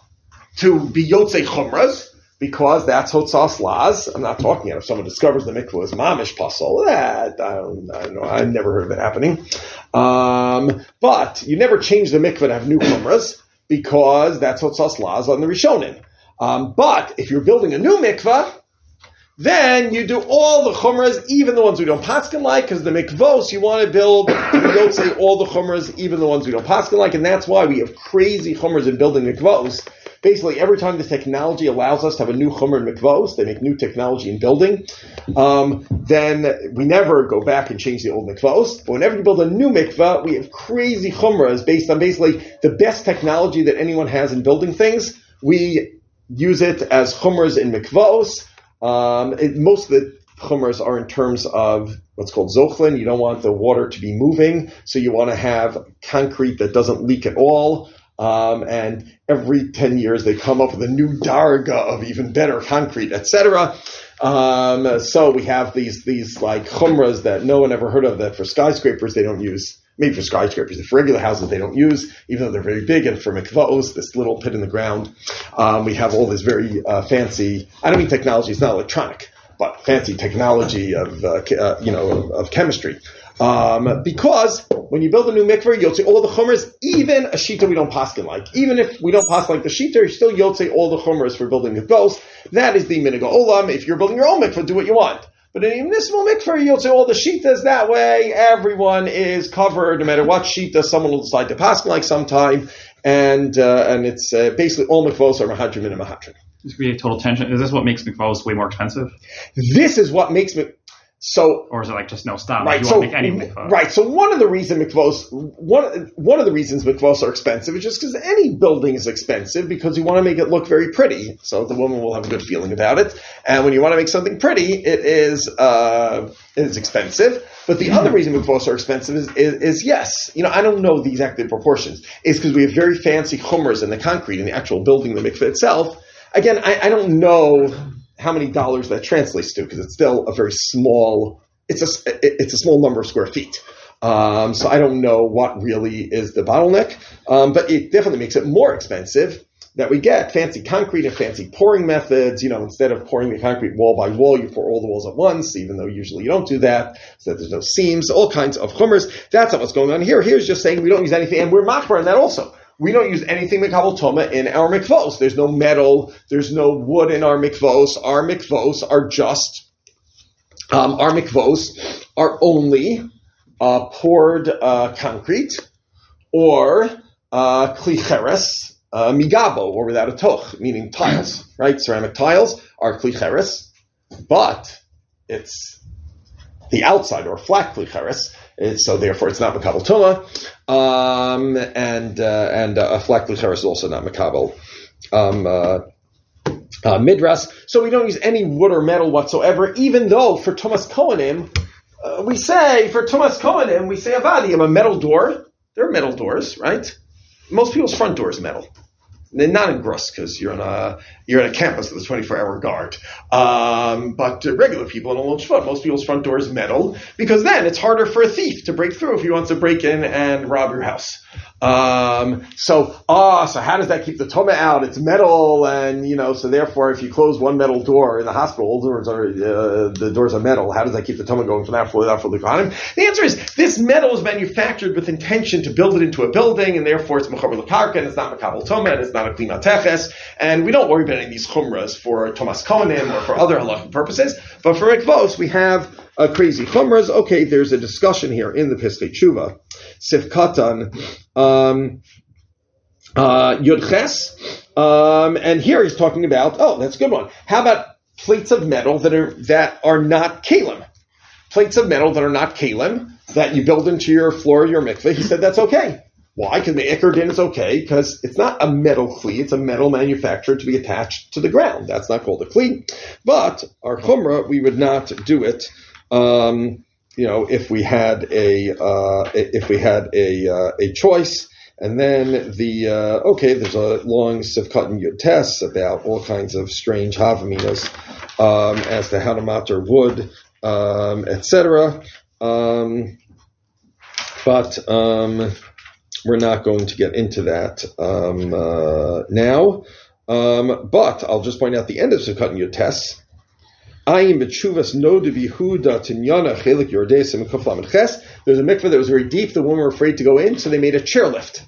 to be yotzei chumras because that's hotzas laz. I'm not talking if someone discovers the mikvah is mamish pasol. That I don't, I don't know. I've never heard of it happening. Um, but you never change the mikvah to have new chumras because that's hotzas laz on the rishonim. Um, but if you're building a new mikvah, then you do all the chumras, even the ones we don't paskin like, because the mikvos you want to build, you don't say all the chumras, even the ones we don't paskin like, and that's why we have crazy chumras in building mikvos. Basically, every time the technology allows us to have a new chumra in mikvos, they make new technology in building, um, then we never go back and change the old mikvos. But whenever you build a new mikvah, we have crazy chumras based on basically the best technology that anyone has in building things. We use it as chumras in mikvos. Um, it, most of the chumras are in terms of what's called zochlin. You don't want the water to be moving, so you want to have concrete that doesn't leak at all. Um, and every 10 years they come up with a new darga of even better concrete, etc. Um, so we have these, these like chumras that no one ever heard of that for skyscrapers they don't use. Maybe for skyscrapers, for regular houses they don't use, even though they're very big, and for mikvahos, this little pit in the ground, um, we have all this very uh, fancy. I don't mean technology; it's not electronic, but fancy technology of uh, uh, you know of, of chemistry. Um, because when you build a new mikveh, yotze all the chumras, even a shita we don't paskin like. Even if we don't pass like the shita, you still yotze all the chumras for building mikvahs. That is the minhag olam. If you're building your own mikveh, do what you want. But in a municipal mikveh, you'll say all the shitas that way. Everyone is covered, no matter what shita. Someone will decide to pass like sometime, and uh, and it's uh, basically all mikvahs are mahadrim and mahadrim. This could be a total tension. Is this what makes McFalls way more expensive, This is what makes me so. or is it like just no stop? Right, you so won't make any McFalls. right, so one of the reasons mikvahs, one one of the reasons mikvahs are expensive is just because any building is expensive because you want to make it look very pretty, so the woman will have a good feeling about it. And when you want to make something pretty, it is uh, it is expensive. But the other reason mikvahs are expensive is, is, is yes, you know, I don't know the exact proportions. Is because we have very fancy chumras in the concrete in the actual building, the mikvah itself. Again, I, I don't know how many dollars that translates to because it's still a very small. It's a it's a small number of square feet. Um, so I don't know what really is the bottleneck, um, but it definitely makes it more expensive that we get fancy concrete and fancy pouring methods. You know, instead of pouring the concrete wall by wall, you pour all the walls at once, even though usually you don't do that, so that there's no seams, all kinds of chumers. That's not what's going on here. Here's just saying we don't use anything, and we're machbar in that also. We don't use anything mikabel toma in our mikvos. There's no metal, there's no wood in our mikvos. Our mikvos are just um, our mikvos are only uh, poured uh, concrete or uh, klicheres uh, migabo, or without a toch, meaning tiles, right? Ceramic tiles are klicheres, but it's the outside or flat klicheres. It's, so therefore, it's not makabel tuma, um, and uh, and uh, a flat klicheres is also not makabel um, uh, uh, midras. So we don't use any wood or metal whatsoever, even though for Tumas Kohanim, uh, we say, for Tumas Kohanim, we say avadim, a metal door. There are metal doors, right? Most people's front door is metal. Not in Grus because you're on a you're on a campus with a 24 hour guard. Um, but uh, regular people in Alon Shvut, most people's front door is metal because then it's harder for a thief to break through if he wants to break in and rob your house. Um, so ah, so how does that keep the toma out? It's metal, and you know, so therefore, if you close one metal door in the hospital, all doors are uh, the doors are metal. How does that keep the toma going from that for the The answer is this metal is manufactured with intention to build it into a building, and therefore it's mechaber lekarka, and it's not makabel toma, and it's not a klimateches, and we don't worry about any of these chumras for Tumas Kohanim or for other halachic purposes. But for mikvos, we have uh, crazy chumras. Okay, there's a discussion here in the Pischei Teshuva. Sif Katan, um, uh, um, and here he's talking about, oh, that's a good one. How about plates of metal that are, that are not kalim? Plates of metal that are not kalim, that you build into your floor your mikveh, he said that's okay. Why? Because the Iker din is okay, because it's not a metal kli, it's a metal manufactured to be attached to the ground. That's not called a kli. But our chumrah, we would not do it. Um, you know, if we had a uh, if we had a uh, a choice, and then the uh, okay, there's a long sivkut and yud test about all kinds of strange havaminas um, as to how to matter wood, um, etc. Um, but um, we're not going to get into that um, uh, now. Um, but I'll just point out the end of sivkut and yud test. And. There's a mikveh that was very deep. The women were afraid to go in, so they made a chairlift.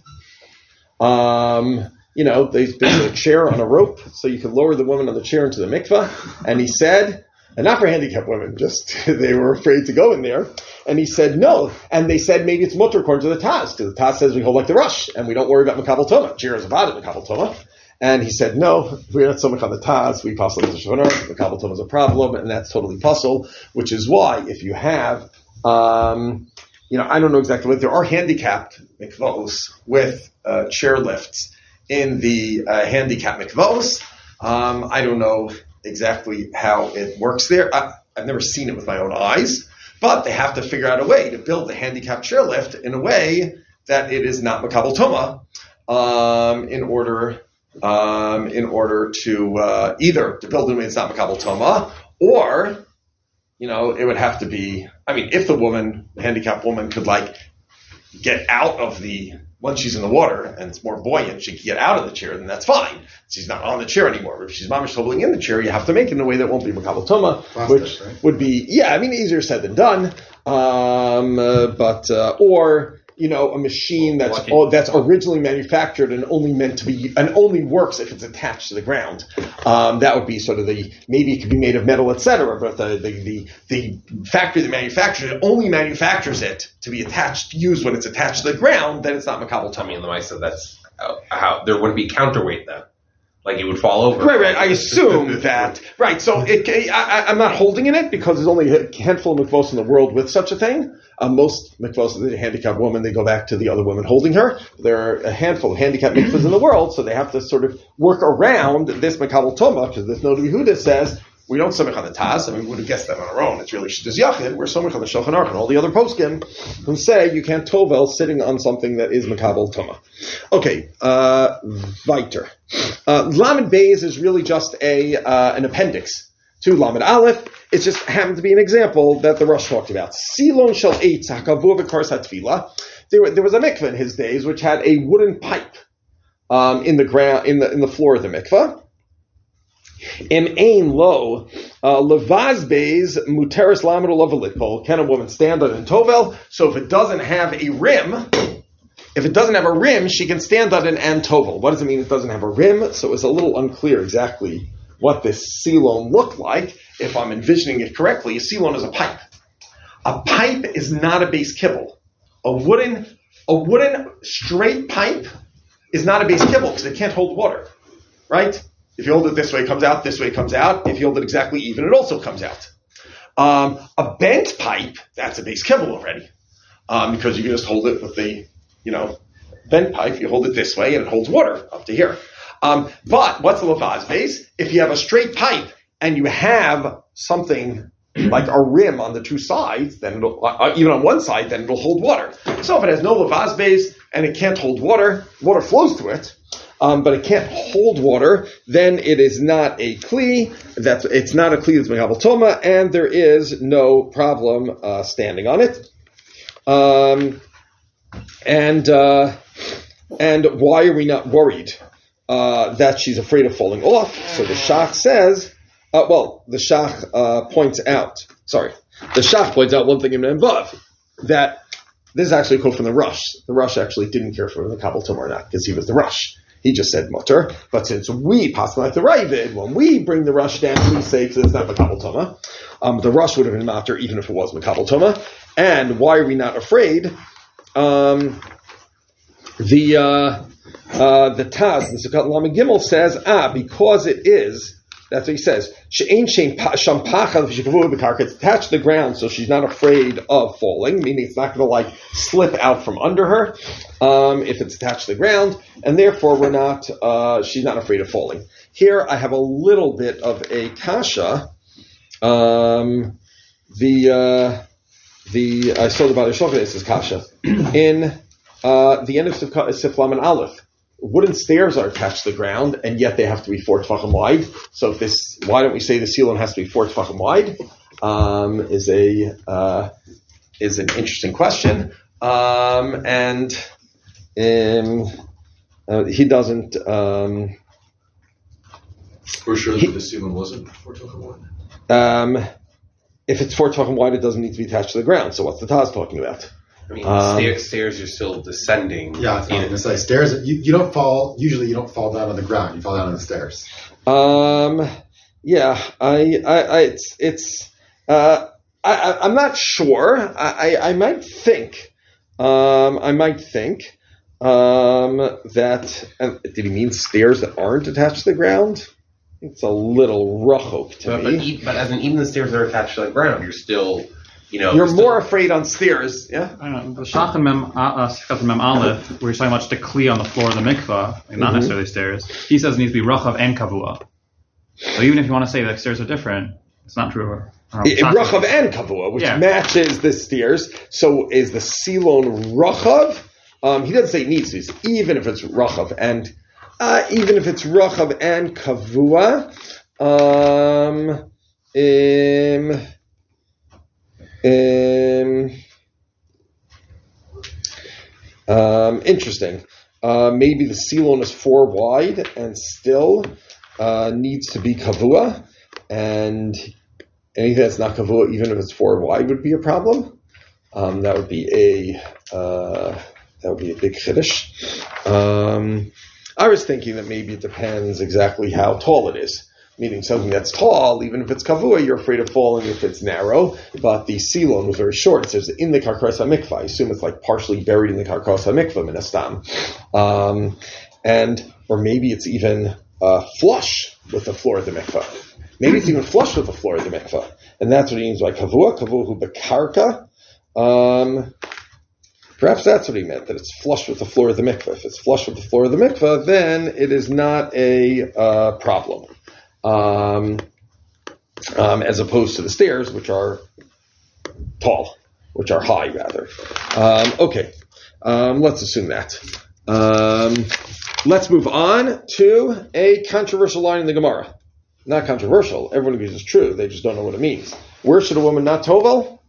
Um, you know, they built a chair on a rope so you could lower the woman on the chair into the mikveh. And he said, and not for handicapped women, just they were afraid to go in there. And he said no. And they said maybe it's mutter according to the Taz, because the Taz says we hold like the Rosh and we don't worry about Makabal Toma. Chair is it, Makabal Toma. And he said, no, we're not so much on the Taz, we pass on the Shavanar, the Kabbalah is a problem, and that's totally puzzle, which is why if you have, um, you know, I don't know exactly what, there are handicapped mikvos with uh, chair lifts in the uh, handicapped mikvos. Um, I don't know exactly how it works there. I, I've never seen it with my own eyes, but they have to figure out a way to build the handicapped chairlift in a way that it is not makabel toma, um, in order um, in order to uh, either to build in a way that's not makabel toma, or you know it would have to be. I mean, if the woman, the handicapped woman, could like get out of the once she's in the water and it's more buoyant, she can get out of the chair, then that's fine. She's not on the chair anymore. But if she's mamish holding in the chair, you have to make it in a way that won't be makabel toma, which right? would be yeah. I mean, easier said than done. Um, uh, but uh, or you know, a machine that's oh, that's originally manufactured and only meant to be and only works if it's attached to the ground. Um, that would be sort of the maybe it could be made of metal, etc. But the, the the the factory that manufactures it only manufactures it to be attached, used when it's attached to the ground. Then it's not makabel Tummy and the mice, so that's uh, how there wouldn't be counterweight then. Like it would fall over. Right, right. I assume that. Right. So it, I, I'm not holding in it because there's only a handful of mikvos in the world with such a thing. Uh, most mikvos, the handicapped woman, they go back to the other woman holding her. There are a handful of handicapped mikvos in the world, so they have to sort of work around this makabel toma because this Noda Yehuda says we don't samich on the Taz. Mean, we would have guessed that on our own. It's really Shittas Yachid. We're samich on the Shulchan Aruch and all the other poskim who say you can't tovel sitting on something that is makabel toma. Okay, uh, weiter. Uh, Lamed Bays is really just a uh, an appendix to Lamed Aleph. It just happened to be an example that the Rosh talked about. Silon shel eitz hakavur v'kars. There, there was a mikveh in his days which had a wooden pipe um, in the ground in the in the floor of the mikveh. Im ein lo uh, levaz beis muteris lamed olavelitpol. Can a woman stand on a tovel? So if it doesn't have a rim, if it doesn't have a rim, she can stand on an antovel. What does it mean it doesn't have a rim? So it's a little unclear exactly what this silon looked like. If I'm envisioning it correctly, a silon is a pipe. A pipe is not a base kibble. A wooden, a wooden straight pipe is not a base kibble because it can't hold water, right? If you hold it this way, it comes out. This way, it comes out. If you hold it exactly even, it also comes out. Um, a bent pipe, that's a base kibble already, um, because you can just hold it with the, you know, bent pipe. You hold it this way, and it holds water up to here. Um, but what's the lavaz base? If you have a straight pipe and you have something like a rim on the two sides, then it'll, uh, even on one side, then it'll hold water. So if it has no lavaz base and it can't hold water, water flows to it, um, but it can't hold water, then it is not a kli. That's it's not a kli that's mekabel toma, and there is no problem uh, standing on it. Um, and uh, and why are we not worried uh, that she's afraid of falling off? So the Shach says, uh, well, the Shach uh, points out. Sorry, the Shach points out one thing in Vav that this is actually a quote from the Rosh. The Rosh actually didn't care for the Kabbalah or not because he was the Rosh. He just said mutter. But since we pass like the Ravid, when we bring the Rosh down, we say because it's not Makabal Toma. Um, the Rosh would have been mutter even if it was Makabal Toma. And why are we not afraid? Um, the uh, uh, the Taz, the Sukkot Lama Gimel says, ah, because it is. That's what he says. She'ain shein pa- sham pachal v'shikavu b'karka. It's attached to the ground, so she's not afraid of falling. Meaning, it's not going to like slip out from under her um, if it's attached to the ground, and therefore we're not. Uh, she's not afraid of falling. Here, I have a little bit of a kasha. Um, the uh, the I saw the Bali Shulchan says kasha in uh, the end of Sif Sif Laman Aleph. Wooden stairs are attached to the ground, and yet they have to be four tefachim wide. So, if this, why don't we say the ceiling has to be four tefachim wide? Um, is a uh, is an interesting question, um, and um, uh, he doesn't. Um, We're sure He- that the ceiling wasn't four token one. um, if it's four tefachim wide, it doesn't need to be attached to the ground. So, what's the Taz talking about? I mean, Um, stairs, stairs are still descending. Yeah, it's You not know, going to say stairs. You, you don't fall. Usually, you don't fall down on the ground. You fall down on the stairs. Um, yeah, I, I, I it's, it's, uh, I, I, I'm not sure. I, I, I might think, um, I might think, um, that, uh, did he mean stairs that aren't attached to the ground? It's a little rachok to but, but, me. e- but as in even the stairs that are attached to the ground, you're still, you know, You're still- more afraid on stairs, yeah? I know. The Shach and Mem, uh, Mem Aleph, where you're talking about just a kli on the floor of the mikvah, like not Mhm. necessarily stairs. He says it needs to be rachav and kavua. So even if you want to say that stairs are different, it's not true. I don't know. I- Shach- Rachav and Kavua, which Yeah. matches the stairs. So is the Silon Rachav? Um, he doesn't say it needs to. He even if it's Rachav and uh, even if it's Rachav and Kavua, um, um, um, um, interesting. Uh, maybe the Silon is four wide and still uh, needs to be kavua, and anything that's not kavua, even if it's four wide, would be a problem. Um, that would be a uh, that would be a big chiddush. Um, I was thinking that maybe it depends exactly how tall it is. Meaning something that's tall, even if it's kavua, you're afraid of falling if it's narrow. But the silon was very short. It says in the karkos mikvah. I assume it's like partially buried in the karkos mikvah minastam. Um, and or maybe it's even uh, flush with the floor of the mikvah. Maybe it's even flush with the floor of the mikvah, and that's what he means by kavua. Kavua hu bekarka. Um, Perhaps that's what he meant, that it's flush with the floor of the mikveh. If it's flush with the floor of the mikveh, then it is not a uh, problem. Um, um, as opposed to the stairs, which are tall, which are high, rather. Um, okay, um, let's assume that. Um, let's move on to a controversial line in the Gemara. Not controversial, everyone agrees it's true, they just don't know what it means. Where should a woman not tovel?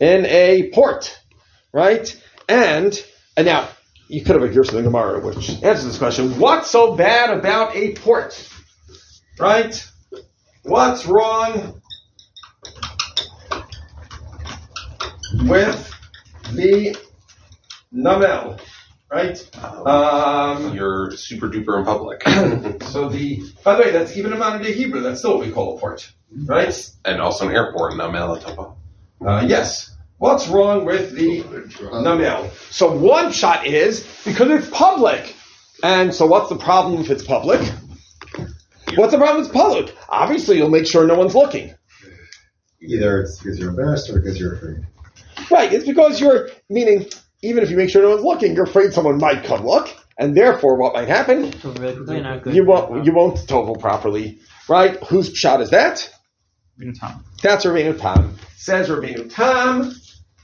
In a port right? And and now you could have a Gerson Gemara, which answers this question. What's so bad about a port? Right? What's wrong with the namel? Right? Um, You're super duper in public. so the by the way, that's even a modern day Hebrew. That's still what we call a port, right? and also an airport in Melatopa. Uh, yes. What's wrong with the namel? So one shot is because it's public. And so what's the problem if it's public? What's the problem if it's public? Obviously you'll make sure no one's looking. Either it's because you're embarrassed or because you're afraid. Right, it's because you're meaning even if you make sure no one's looking, you're afraid someone might come look, and therefore what might happen? So really not good. You won't you won't tovel properly. Right? Whose shot is that? Rabbeinu Tam. That's Rabbeinu Tam. Says Rabbeinu Tam,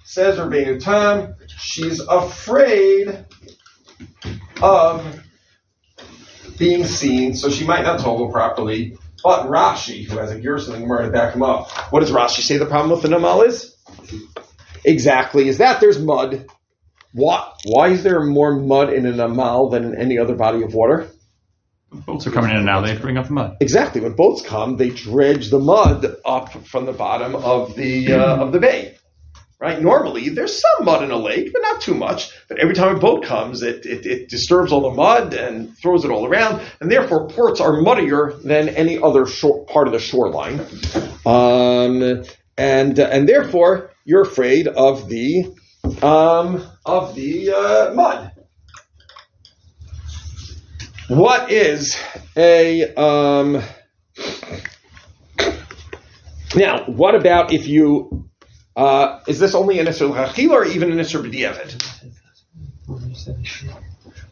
Says Rabbeinu Tam, She's afraid of being seen, so she might not tovel properly. But Rashi, who has a Gerson and Gemara to back him up, what does Rashi say the problem with the Namal is? Exactly, is that there's mud. Why, why is there more mud in an Namal than in any other body of water? Boats are coming in and now. They bring up the mud. Exactly. When boats come, they dredge the mud up from the bottom of the uh, of the bay. Right. Normally, there's some mud in a lake, but not too much. But every time a boat comes, it, it, it disturbs all the mud and throws it all around, and therefore ports are muddier than any other part of the shoreline. Um, and and therefore, you're afraid of the um, of the uh, mud. What is a um, now? What about if you uh, is this only an Isser L'chachil or even an Isser B'diavad?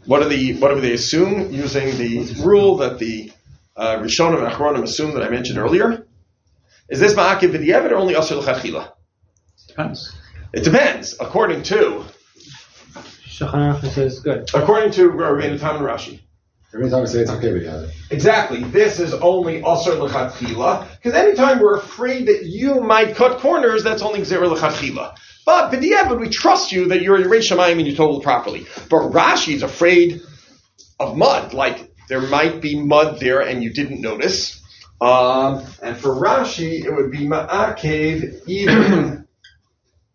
What do the what do they assume using the rule that the uh, Rishonim and Achronim assume that I mentioned earlier? Is this Ma'akiv B'diavad or only Isser L'chachila? Depends. It depends, according to Shulchan Aruch says good. according to Rabbeinu Tam and Rashi. Every time I say it's okay. Exactly. This is only Asr L'chatchila. Because anytime we're afraid that you might cut corners, that's only Gzera L'chatchila. But B'diavad, we trust you that you're Yerei Shemayim and you told properly. But Rashi is afraid of mud. Like, there might be mud there and you didn't notice. Um, and for Rashi, it would be Ma'akev even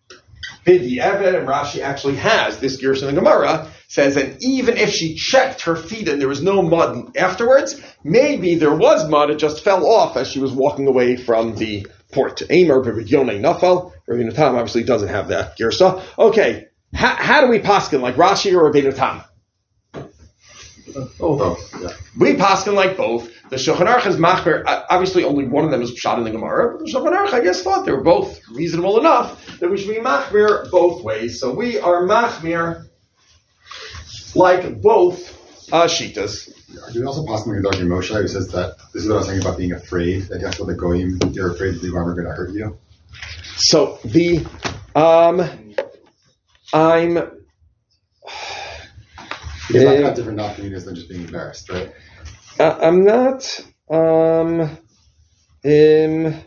B'diavad, and Rashi actually has this Gersa in the Gemara, says, and even if she checked her feet and there was no mud afterwards, maybe there was mud, it just fell off as she was walking away from the port. Amer b'ridyone nafal. Rabbeinu Tam obviously doesn't have that Gersa. Okay, how, how do we paskin, like Rashi or Rabbeinu Tam? Oh, yeah. We paskin like both. The Shulchan Aruch is machmer. Obviously, only one of them is shot in the Gemara, but the Shulchan Aruch, I guess, thought they were both reasonable enough that we should be machmir both ways. So we are machmir like both uh, shitas. Do we also possibly Darchei Moshe who says that this is what I was saying about being afraid that that's what the goyim you're afraid that the Goyim are going to hurt you. So the um, I'm Because I Yeah. have different opinions than just being embarrassed, right? uh, I'm not um, um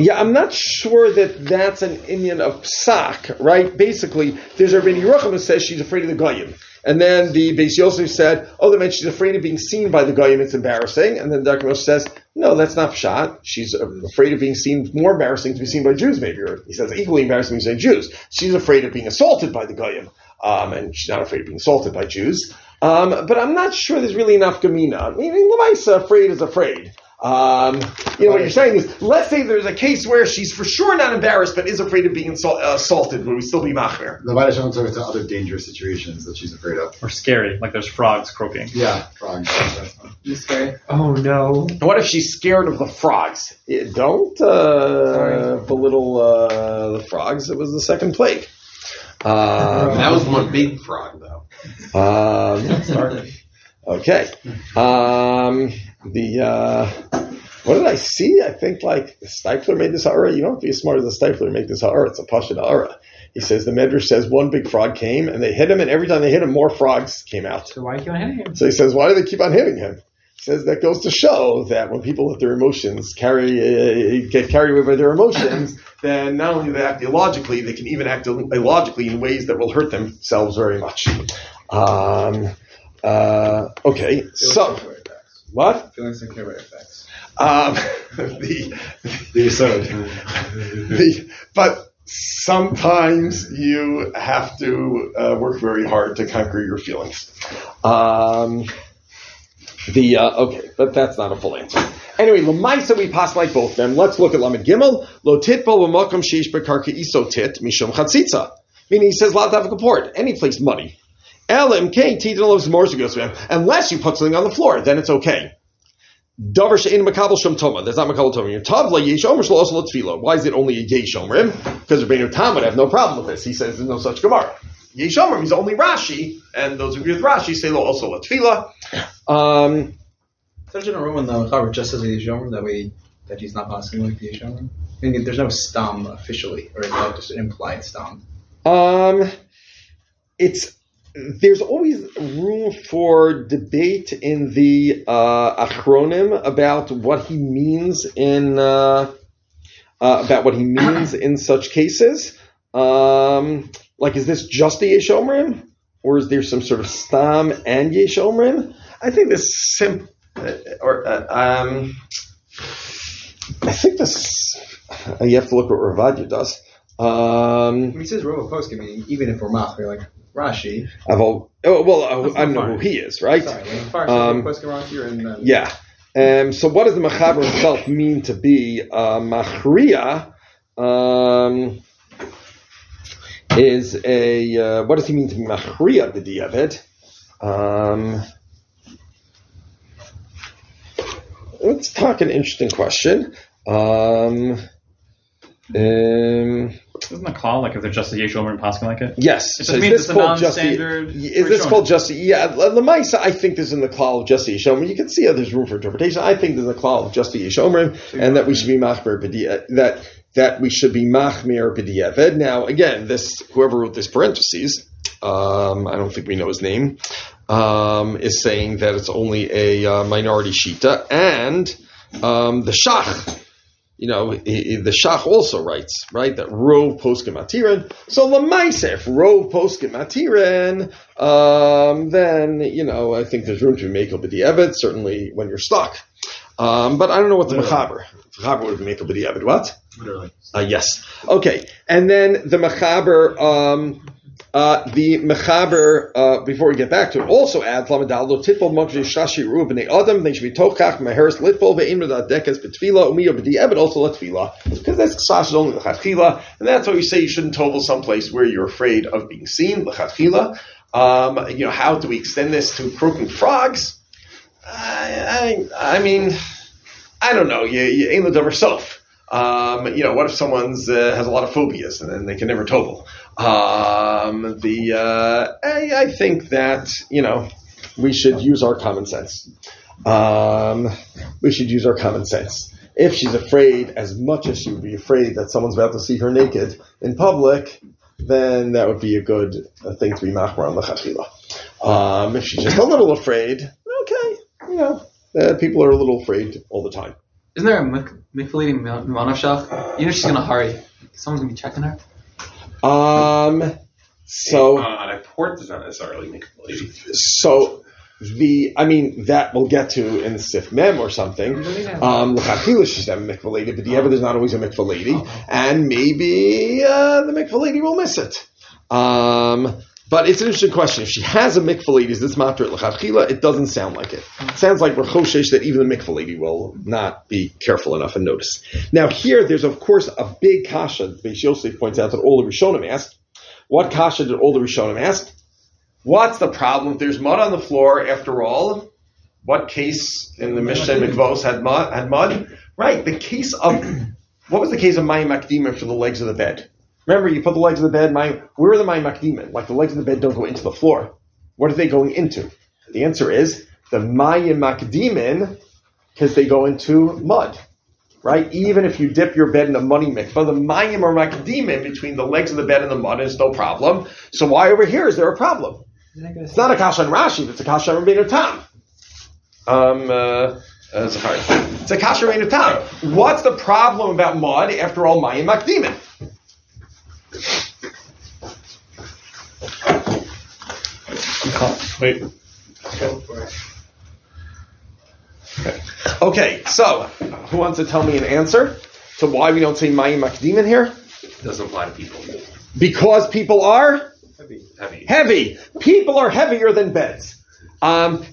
Yeah, I'm not sure that that's an Indian of psak, right? Basically, there's a Rabbi Yerucham who says she's afraid of the goyim. And then the Beis Yosef said, oh, that meant she's afraid of being seen by the goyim, it's embarrassing. And then Darchei Moshe says, no, that's not pshat. She's afraid of being seen, more embarrassing to be seen by Jews, maybe. Or he says, equally embarrassing to be seen by Jews. She's afraid of being assaulted by the goyim. Um, and she's not afraid of being assaulted by Jews. Um, but I'm not sure there's really enough gamina. I mean, Lamaisa, afraid is afraid. Um, you know what you're saying is, let's say there's a case where she's for sure not embarrassed, but is afraid of being insult, uh, assaulted. Would we still be machmer? The Vada Shalom talks to other dangerous situations that she's afraid of. Or scary, like there's frogs croaking. Yeah, frogs. You scary? Oh no. What if she's scared of the frogs? Eh, Don't uh, belittle uh, the frogs. It was the second plague. Um, That was one big frog, though. um, okay. Um, the uh, what did I see? I think like the Steipler made this ha'ara. You don't have to be as smart as the Steipler to make this ha'ara. It's a pashut ha'ara. He says the Medrash says one big frog came and they hit him, and every time they hit him, more frogs came out. So why keep on hitting him? So he says, why do they keep on hitting him? He says that goes to show that when people let their emotions carry uh, get carried away by their emotions, then not only do they act illogically, they can even act illogically in ways that will hurt themselves very much. Um, uh, okay, so what? Feelings and carry effects. Um, the The the, but sometimes you have to uh, work very hard to conquer your feelings. Um, the uh, okay, but that's not a full answer. Anyway, Lamaisa we pass like both them. Let's look at Lamed Gimel. Lo titbol b'makom sheish bekarka iso tit mishum chatzitza. Meaning he says lot of port any place muddy. Unless you put something on the floor, then it's okay. Davar she'in makabel shom toma. That's not makabel toma. Your tav la yesh omer shlo also tefillah. Why is it only a yesh? Because Rabbeinu Tam would have no problem with this. He says there's no such gemara. Yesh is only Rashi, and those who agree with Rashi say lo also la tefillah. Um, in a room when the Chavar just as a Yishomer that that he's not passing like the Yishomer. I mean, there's no stam officially, or just an implied stam? Um, it's there's always room for debate in the uh, achronim about what he means in uh, uh, about what he means in such cases. Um, like, is this just the Yeshomrim, or is there some sort of stam and Yeshomrim? I think this sim uh, or uh, um, I think this you have to look what Ravadia does. Um, He says Post meaning even if we're mach, we're like Rashi. I've all, oh, well, I, That's I know not who he is, right? Sorry, Um, Post around here and then Yeah. Um, so what does the Machaber himself mean to be uh, Machria? Um, is a uh, what does he mean to be Machria the Diavad? Um, let's talk an interesting question. Um, um, Isn't the call like if they're just a Yesh Omer and passing like it? Yes. It So is this it's a called just the, is this called just the, yeah, the I think this is in the klal of just the Yeshomer. You can see how there's room for interpretation. I think there's a klal of just the Yeshomer and that we should be machmer that that we should be machmir b'diavad. Now, again, this whoever wrote this parentheses, um, I don't think we know his name, um, is saying that it's only a uh, minority shita and um, the shach you know, he, he- the Shach also writes, right, that Rov Poskim Matirin. So Lamaisa, if Rov Poskim Matirin, um, then, you know, I think there's room to make up the Evid, certainly when you're stuck. Um, but I don't know what the Mechaber. Mechaber would make up the Evid. What? Literally. Uh, yes. Okay. And then the Mechaber, um, uh, the Mechaber, uh, before we get back to it, also adds Lamadal, lo titbol mokje shashi ru b'nei adam, they should be tochach, meheres litbol, ve'im radat dekes b'tfila, umiyo b'di evet, also let tfila. Because that's chash is only l'chatchila, and that's why you say you shouldn't tovel someplace where you're afraid of being seen, l'chatchila. Um, you know, how do we extend this to croaking frogs? I, I, I mean, I don't know. You, you ain't the yourself. Um, you know, what if someone's uh, has a lot of phobias and then they can never tovel? Um, the uh, I, I think that you know we should use our common sense. Um, we should use our common sense. If she's afraid as much as she would be afraid that someone's about to see her naked in public, then that would be a good thing to be machmar on l'chachila. Um, if she's just a little afraid, okay, you know, uh, people are a little afraid all the time. Isn't there a mikvah Mimanashach? You know she's gonna hurry. Someone's gonna be checking her. Um, so Uh, a port does not necessarily make a lady. so the I mean that we'll get to in Sif Mem or something. Um, l'chachila she's not a mikvah lady, but the ever there's not always a mikvah lady, and maybe uh, the mikvah lady will miss it. Um, but it's an interesting question. If she has a mikvah lady, is this matter at l'chachila? It doesn't sound like it. it sounds like we're that even the mikvah lady will not be careful enough and notice. Now here, there's of course a big kasha. Beis Yosef points out that all the Rishonim asked. What kasha did all the Rishonim ask? What's the problem? There's mud on the floor, after all, what case in the Mishnah Mikvos had mud? Had mud? Right. The case of what was the case of Mayim Makdima for the legs of the bed? Remember, you put the legs of the bed. Mayim, where are the Mayim Makdima? Like the legs of the bed don't go into the floor. What are they going into? The answer is the Mayim Makdimin because they go into mud. Right? Even if you dip your bed in a muddy mikvah, the mayim or makdimin between the legs of the bed and the mud is no problem. So why over here is there a problem? It's not a kasha on Rashi, it's a kasha on Rabbeinu Tam. Um, uh, uh, Zachari. It's a kasha Rabbeinu Tam. What's the problem about mud? After all, mayim makdimin. Wait. Okay, so who wants to tell me an answer to why we don't say mayim makdimin here? It doesn't apply to people. Because people are Heavy. heavy. People are heavier than beds. Um,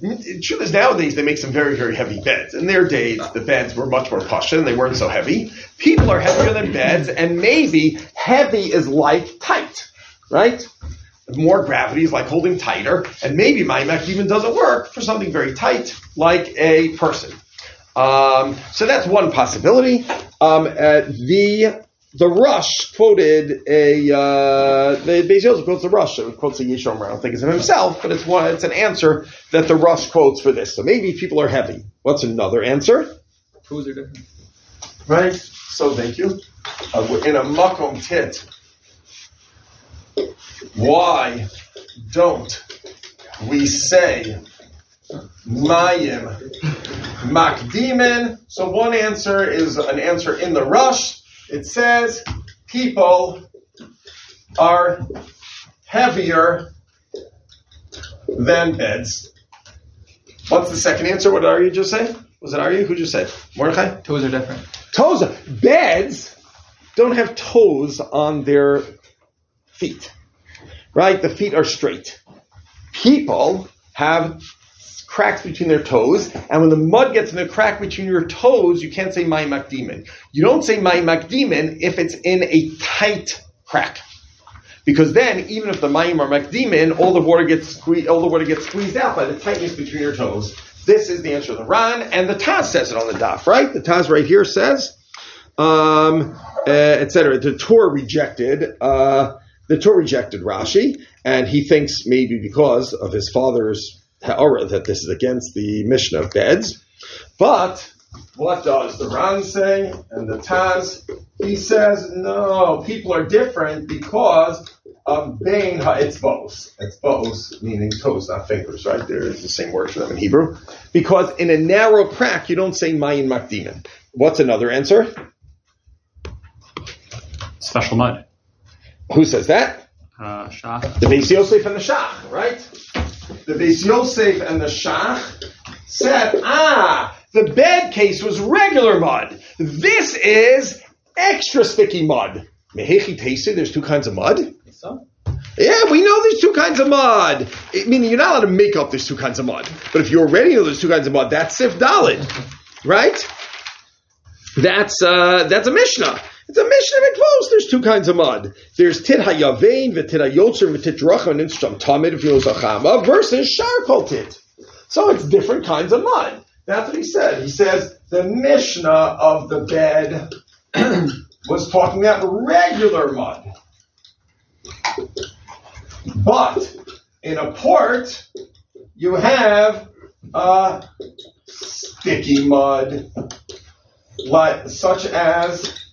truth is nowadays they make some very, very heavy beds. In their days, the beds were much more pasha and they weren't so heavy. People are heavier than beds and maybe heavy is like tight, right? More gravity is like holding tighter and maybe my mech even doesn't work for something very tight like a person. Um, so that's one possibility. Um, uh, the the Rosh quoted a uh, the Beis Yosef quotes the Rosh. It quotes a Yeshom. I don't think it's of himself, but it's one. It's an answer that the Rosh quotes for this. So maybe people are heavy. What's another answer? Who's are different? Right. So thank you. Uh, we're in a makom tit. Why don't we say mayim makdimin? So one answer is an answer in the Rosh. It says people are heavier than beds. What's the second answer? What did Arya just say? Was it Arya? Who just said? Mordechai? Toes are different. Toes. Are, Beds don't have toes on their feet. Right? The feet are straight. People have cracks between their toes, and when the mud gets in the crack between your toes, you can't say my makdimin. You don't say my makdimin if it's in a tight crack. Because then, even if the mayim are makdimin, all the water gets squeezed, all the water gets squeezed out by the tightness between your toes. This is the answer of the Ran, and the Taz says it on the daf, right? The Taz right here says, um, uh, etc. The Torah rejected, uh, the Torah rejected Rashi, and he thinks maybe because of his father's that this is against the Mishnah of beds. But what does the Ran say and the Taz? He says no, people are different because of bein ha'etzbos. Etzbos meaning toes, not fingers, right? There is the same word for them in Hebrew. Because in a narrow crack, you don't say mayin makdimin. What's another answer? Special mud. Who says that? Uh, Shach. The Beis Yosef and the Shach, right? The Beis Yosef and the Shach said, ah, the bed case was regular mud. This is extra sticky mud. Mehechi Tesi, there's two kinds of mud. So? Yeah, we know there's two kinds of mud. It, meaning you're not allowed to make up there's two kinds of mud. But if you already know there's two kinds of mud, that's Sif Dalid, right? That's uh, that's a Mishnah. It's a Mishnah Mikvos. There's two kinds of mud. There's Tit Hayavein, V'Tit Hayotzer, V'Tit Rachman, and Shtam Tamid, if you Zachama, versus Sharkol Tit. So it's different kinds of mud. That's what he said. He says the Mishnah of the bed was talking about regular mud. But in a port, you have uh, sticky mud, like such as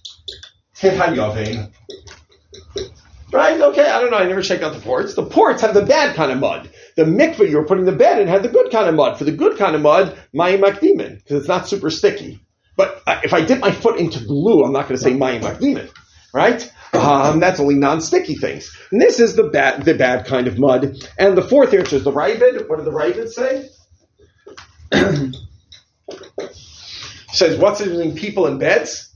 Right? Okay, I don't know. I never checked out the ports. The ports have the bad kind of mud. The mikveh you were putting the bed in had the good kind of mud. For the good kind of mud, mayim makdimin, because it's not super sticky. but if I dip my foot into glue, I'm not going to say mayim makdimin, right? Um, that's only non-sticky things. And this is the bad, the bad kind of mud. And the fourth answer is the Ravid. What did the Ravid say? says, what's it between people and beds?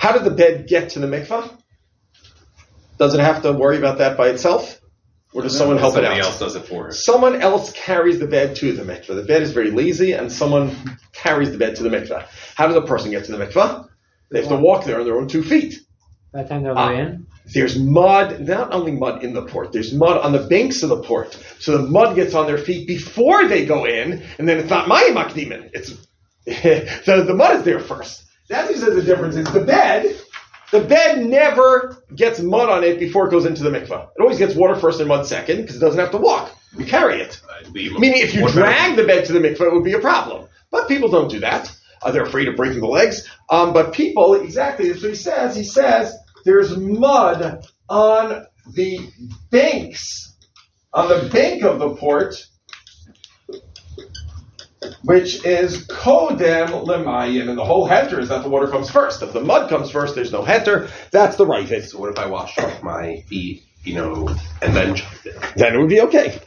How did the bed get to the mikvah? Does it have to worry about that by itself? Or does someone help it Somebody out? else does it for it. Someone else carries the bed to the mikvah. The bed is very lazy, and someone carries the bed to the mikvah. How does a person get to the mikvah? They have to walk there on their own two feet. By the time they're Ah. in, There's mud, not only mud in the port, there's mud on the banks of the port. So the mud gets on their feet before they go in, and then it's not my makdimin. It's the, the mud is there first. That that the difference is the bed. The bed never gets mud on it before it goes into the mikvah. It always gets water first and mud second because it doesn't have to walk. You carry it. Meaning, if you drag the bed to the mikvah, it would be a problem. But people don't do that. Uh, they're afraid of breaking the legs. Um, but people, exactly, that's what he says. He says there's mud on the banks, on the bank of the port, which is kodem lemayin, and the whole heter is that the water comes first. If the mud comes first, there's no heter. That's the right So what if I wash off my feet, you know, and then then it would be okay.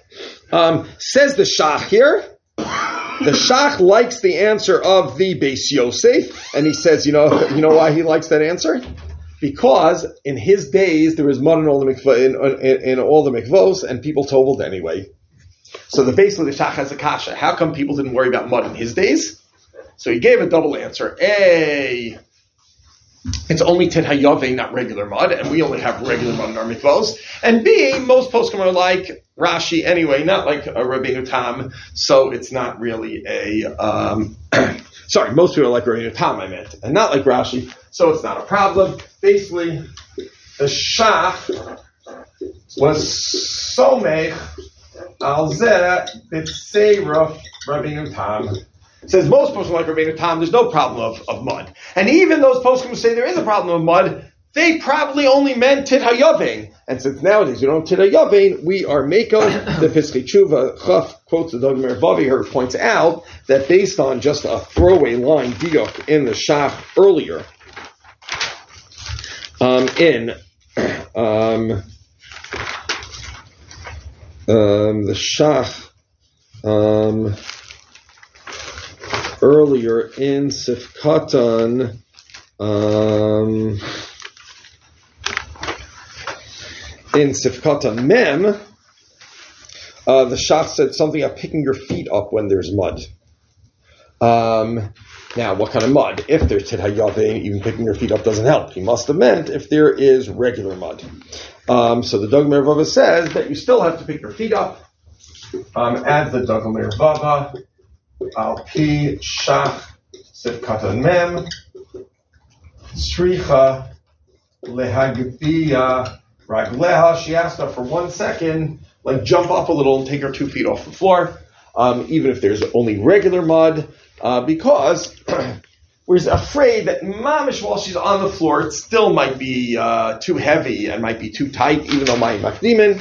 Um, says the Shach here. The Shach likes the answer of the Beis Yosef, and he says, you know, you know why he likes that answer? Because in his days there was mud in all the mikvah, in, in, in all the mikvos, and people toveled anyway. So the basically the Shach has a kasha. How come people didn't worry about mud in his days? So he gave a double answer. A, it's only Ted Hayave, not regular mud, and we only have regular mud in our mikvos. And B, most poskim are like Rashi anyway, not like a Rabbeinu Tam, so it's not really a. Um, sorry, most people are like Rabbeinu Tam, I meant, and not like Rashi, so it's not a problem. Basically, the Shach was somech al zeh b'tseiruf Rabbeinu Tam. Says most poskim like Rabbeinu Tam, there's no problem of, of mud. And even those poskim who say there is a problem of mud, they probably only meant tit hayavin. And since nowadays we don't tit hayavin, we are mako. the Pischei Teshuva Chaf quotes the Dagul Mervava here points out that based on just a throwaway line diuk in the Shach earlier, um, in um, um, the Shach um, earlier in Sifkatan. Um, in Sifkatan Mem, uh, the Shach said something about picking your feet up when there's mud. Um, now, what kind of mud? If there's tit hayavin, even picking your feet up doesn't help. He must have meant if there is regular mud. Um, so the Dagul Mervava says that you still have to pick your feet up. Um, as the Dagul Mervava, al pi shach sifkatan mem, sricha lehagbiya ragleha. She asked her for one second, like jump up a little and take her two feet off the floor, um, even if there's only regular mud, uh, because we're afraid that mamish while she's on the floor, it still might be uh, too heavy and might be too tight, even though my makdimin,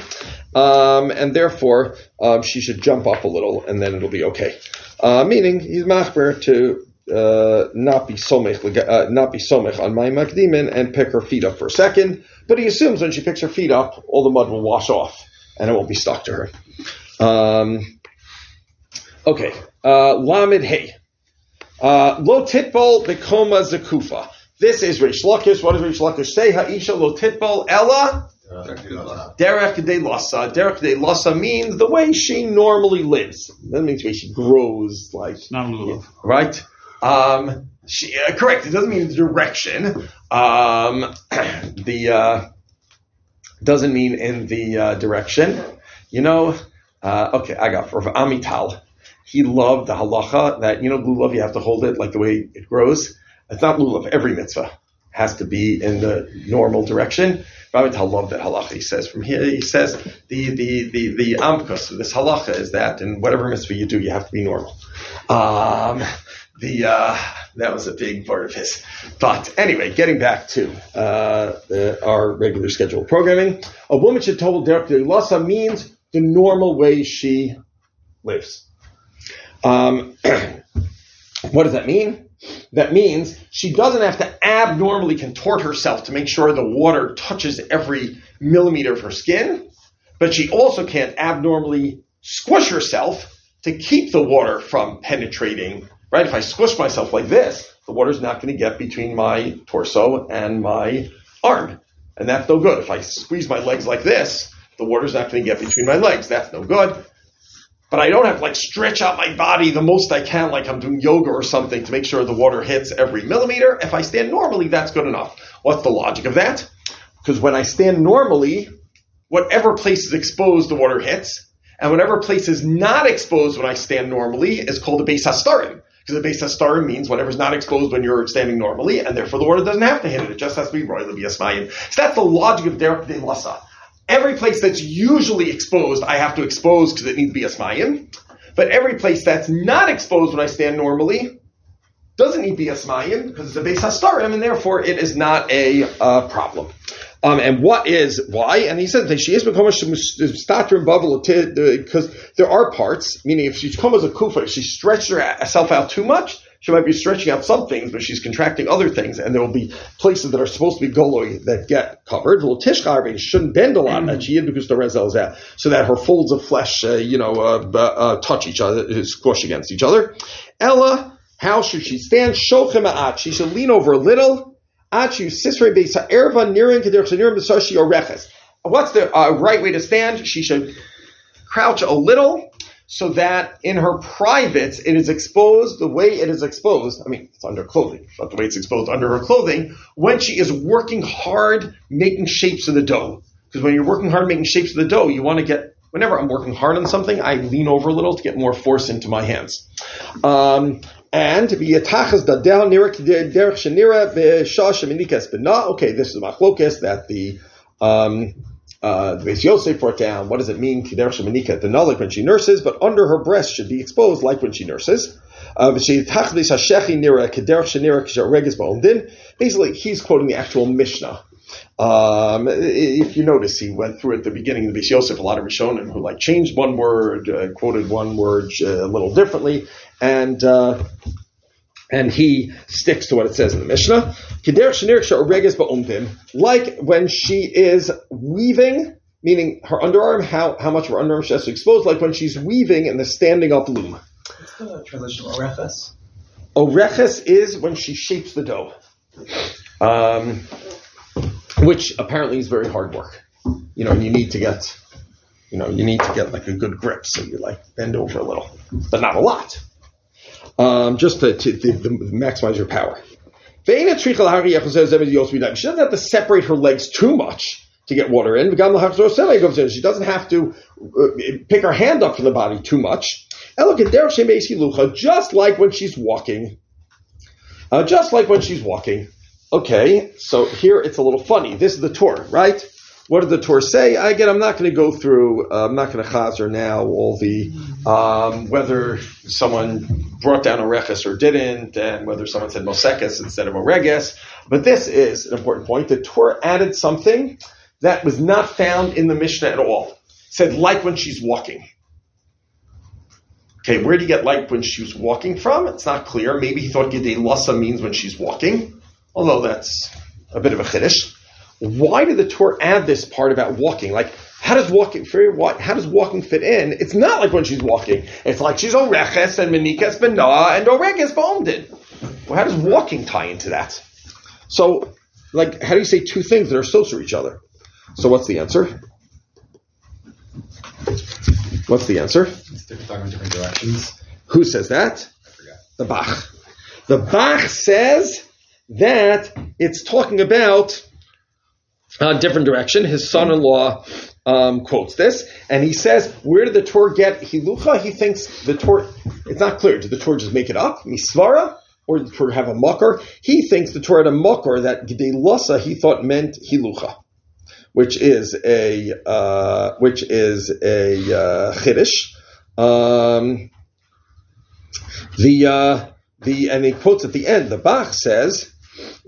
um, and therefore um, she should jump up a little, and then it'll be okay. Uh, meaning he's machber to uh, not be somech, uh, not be somech on my makdimin and pick her feet up for a second. But he assumes when she picks her feet up, all the mud will wash off and it won't be stuck to her. Um, okay, uh, lamed hey. Uh, lo titbol bekoma zakufa. This is Reish Lakish. What does Reish Lakish say? Ha'isha lo titbol ella derech de lasa. Derech de lasa means the way she normally lives. That means the way she grows, like right? Um, she, uh, correct. It doesn't mean the direction. Um, the uh, doesn't mean in the uh, direction. You know. Uh, okay, I got for Amital. He loved the halacha that you know lulav. You have to hold it like the way it grows. It's not lulav. Every mitzvah has to be in the normal direction. Amital loved that halacha. He says from here. He says the the the the amkus of this halacha is that in whatever mitzvah you do, you have to be normal. Um, the uh, that was a big part of his. But anyway, getting back to uh, the, our regular scheduled programming, a woman should total directly lasa means the normal way she lives. Um, what does that mean? That means she doesn't have to abnormally contort herself to make sure the water touches every millimeter of her skin, but she also can't abnormally squish herself to keep the water from penetrating. Right? If I squish myself like this, the water's not going to get between my torso and my arm. And that's no good. If I squeeze my legs like this, the water's not going to get between my legs. That's no good. But I don't have to like stretch out my body the most I can, like I'm doing yoga or something, to make sure the water hits every millimeter. If I stand normally, that's good enough. What's the logic of that? Because when I stand normally, whatever place is exposed, the water hits. And whatever place is not exposed when I stand normally is called a beis hastarim. Because the beis hastarim means whatever's not exposed when you're standing normally, and therefore the water doesn't have to hit it. It just has to be royal So that's the logic of derech de lasa. Every place that's usually exposed, I have to expose because it needs to be asmayim. But every place that's not exposed when I stand normally doesn't need to be asmayim because it's a beis hastarim, and therefore it is not a uh, problem. Um, and what is why? And he says that she is because there are parts. Meaning, if she's come as a kufa, if she stretched herself out too much, she might be stretching out some things, but she's contracting other things, and there will be places that are supposed to be goloi that get covered. Well, She shouldn't bend a lot she because the rezel is out, so that her folds of flesh, uh, you know, uh, uh, touch each other, uh, squish against each other. Ella, how should she stand? She should lean over a little What's the uh, right way to stand? She should crouch a little so that in her privates it is exposed the way it is exposed. I mean, it's under clothing, but the way it's exposed under her clothing when she is working hard making shapes of the dough. Because when you're working hard making shapes of the dough, you want to get whenever I'm working hard on something, I lean over a little to get more force into my hands. Um, and v'yatachas dadel nira derech shenira b'shah sheminikas b'na. Okay, this is machlokas that the um, uh, the Beis Yosef brought down. What does it mean? Kiderech sheminika the like when she nurses, but under her breast should be exposed like when she nurses. Uh, Basically, he's quoting the actual Mishnah. Um, if you notice, he went through at the beginning of the Beis Yosef a lot of Rishonim who like changed one word, uh, quoted one word uh, a little differently, and uh, and he sticks to what it says in the Mishnah. Like when she is weaving, meaning her underarm, how, how much of her underarm she has to expose, like when she's weaving in the standing up loom. What's the translation of oreches? Oreches is when she shapes the dough. Um, which apparently is very hard work. You know, and you need to get, you know, you need to get like a good grip, so you like bend over a little, but not a lot um, just to, to, to, to, maximize your power. She doesn't have to separate her legs too much to get water in. She doesn't have to uh, pick her hand up from the body too much. And look at Der Shemesi just like when she's walking. Uh, just like when she's walking. Okay, so here it's a little funny. This is the Torah, right? What did the Torah say? Again, I'm not going to go through. Uh, I'm not going to chazer now all the um, whether someone brought down a reches or didn't, and whether someone said mosekes instead of oreges. But this is an important point. The Torah added something that was not found in the Mishnah at all. It said like when she's walking. Okay, where do you get like when she was walking from? It's not clear. Maybe he thought Gidei Lassa means when she's walking, although that's a bit of a chiddush why did the Torah add this part about walking? Like, how does walking how does walking fit in? It's not like when she's walking. It's like she's oreches and menikas benah and oreges bonded. Well, how does walking tie into that? So, like, how do you say two things that are so to each other? So, what's the answer? What's the answer? Different, different directions. Who says that? I forgot. The Bach. The Bach says that it's talking about a different direction. His son-in-law um, quotes this, and he says, "Where did the Torah get hilucha?" He thinks the Torah. It's not clear. Did the Torah just make it up, misvara, or did the Torah have a makar? He thinks the Torah had a makar that lasa he thought meant hilucha, which is a uh, which is a uh, chiddush. Um, the uh, the and he quotes at the end. The Bach says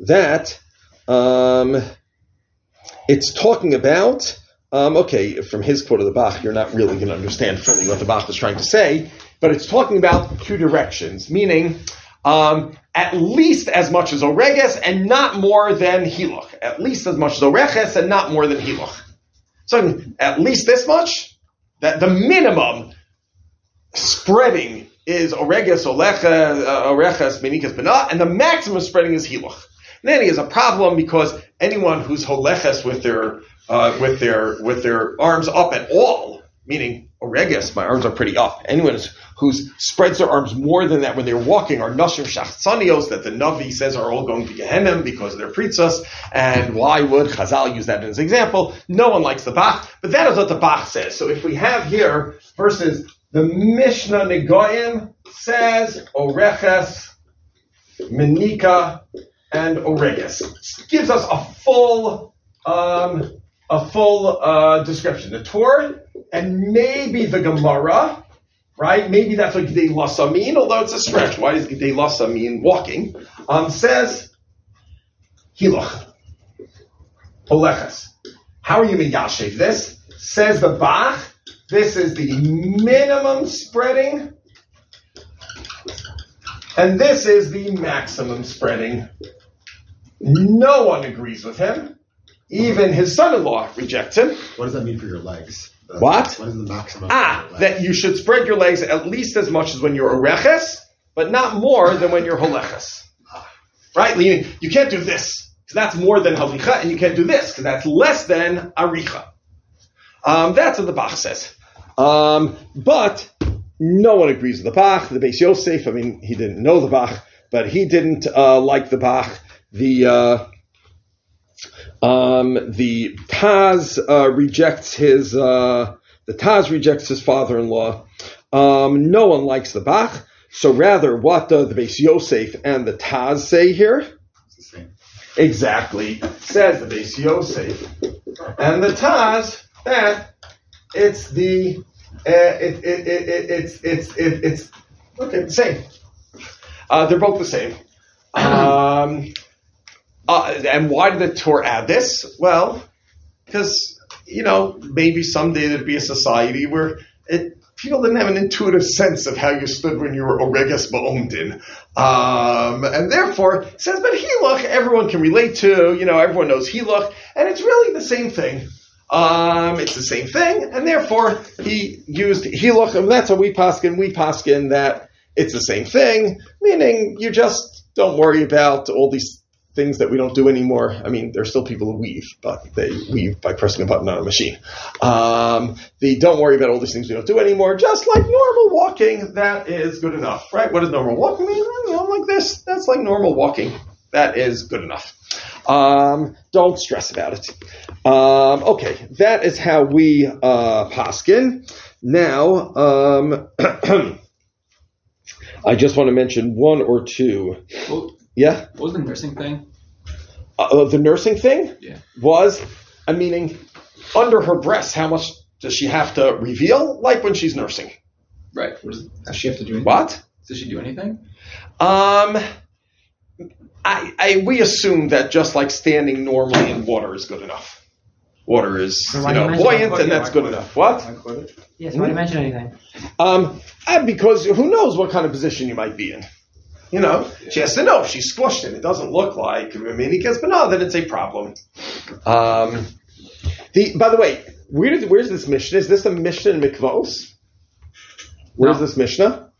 that. Um, it's talking about, um, okay, from his quote of the Bach, you're not really going to understand fully what the Bach is trying to say, but it's talking about two directions, meaning Um, at least as much as oreges and not more than hiluch. At least as much as oreges and not more than hiluch. So at least this much. That the minimum spreading is oreges, olecha, oreches, menikas, bena, and the maximum spreading is hiluch. Then he has a problem because anyone who's holeches with their uh, with their with their arms up at all, meaning oreges, my arms are pretty up. Anyone who's spreads their arms more than that when they're walking are nashim shachtzanios that the Navi says are all going to Gehenna because they're pritzas. And why would Chazal use that as an example? No one likes the Bach, but that is what the Bach says. So if we have here versus the Mishnah Negoim says oreches, menika, and oreges. Gives us a full um, a full uh, description. The Torah and maybe the Gemara, right? Maybe that's what Gidei Lasa mean, although it's a stretch. Why does Gidei Lasa mean walking? Um, says Hiloch. Oleches. How are you miyashiv this? Says the Bach, this is the minimum spreading, and this is the maximum spreading. No one agrees with him. Even his son-in-law rejects him. What does that mean for your legs? The- What? What is the maximum? Ah, that you should spread your legs at least as much as when you're oreches, but not more than when you're holeches. Right? You, you can't do this, because that's more than halicha, and you can't do this, because that's less than aricha. Um, that's what the Bach says. Um, but no one agrees with the Bach. The Beis Yosef, I mean, he didn't know the Bach, but he didn't uh, like the Bach. The uh, um, the Taz uh, rejects his uh, the Taz rejects his father-in-law. Um, no one likes the Bach, so rather, what do the Beis Yosef and the Taz say here? It's the same. Exactly, says the Beis Yosef and the Taz that it's the uh, it, it, it, it, it's it's it, it's okay the same. Uh, they're both the same. Um, uh, and why did the Torah add this? Well, because you know maybe someday there'd be a society where it, people didn't have an intuitive sense of how you stood when you were oregas ba'omdin, um, and therefore says, but hiluch everyone can relate to. You know, everyone knows hiluch, and it's really the same thing. Um, it's the same thing, and therefore he used hiluch, and that's how we paskin. We paskin that it's the same thing, meaning you just don't worry about all these things that we don't do anymore. I mean, there are still people who weave, but they weave by pressing a button on a machine. Um, the don't worry about all these things we don't do anymore. Just like normal walking, that is good enough, right? What does normal walking mean? You know, like this. That's like normal walking. That is good enough. Um, don't stress about it. Um, okay, that is how we uh, paskin. Now, um, I just want to mention one or two. What, Yeah. what was the nursing thing? uh, the nursing thing Yeah. was, I meaning, under her breasts, how much does she have to reveal? Like when she's nursing. Right. What is, Does she have to do anything? What? does she do anything? Um, I, I we assume that just like standing normally in water is good enough. Water is So you why do you know buoyant, and that's good enough. What? Yes, why do you mention anything? Um, because who knows what kind of position you might be in. You know, she has to know if she's squished and it doesn't look like I mean, he gets, but no, then it's a problem. Um, the by the way, where did, where's this Mishnah? Is this a Mishnah in Mikvos? Where's No. this Mishnah?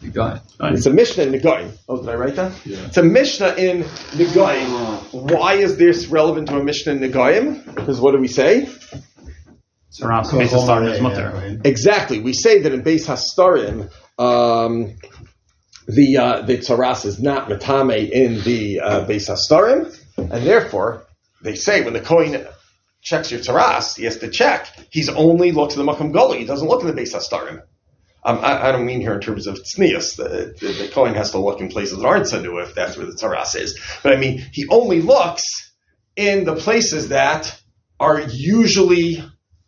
You got. It's a Mishnah in Negoim. Oh, did I write that? Yeah. It's a Mishnah in Negoim. Why is this relevant to a Mishnah in Negoim? Because what do we say? Saras, Cool. Mesa Star is Yeah, mutter. Exactly. We say that in Beis Hastarim, um, the uh, the tzaras is not metame in the uh, Beis Hastarim, and therefore they say when the Kohen checks your tzaras, he has to check. He's only looks at the Makam Goli. He doesn't look in the Beis Hastarim. Um, I, I don't mean here in terms of tznius. The, the, the Kohen has to look in places that aren't Sanu if that's where the tzaras is. But I mean, he only looks in the places that are usually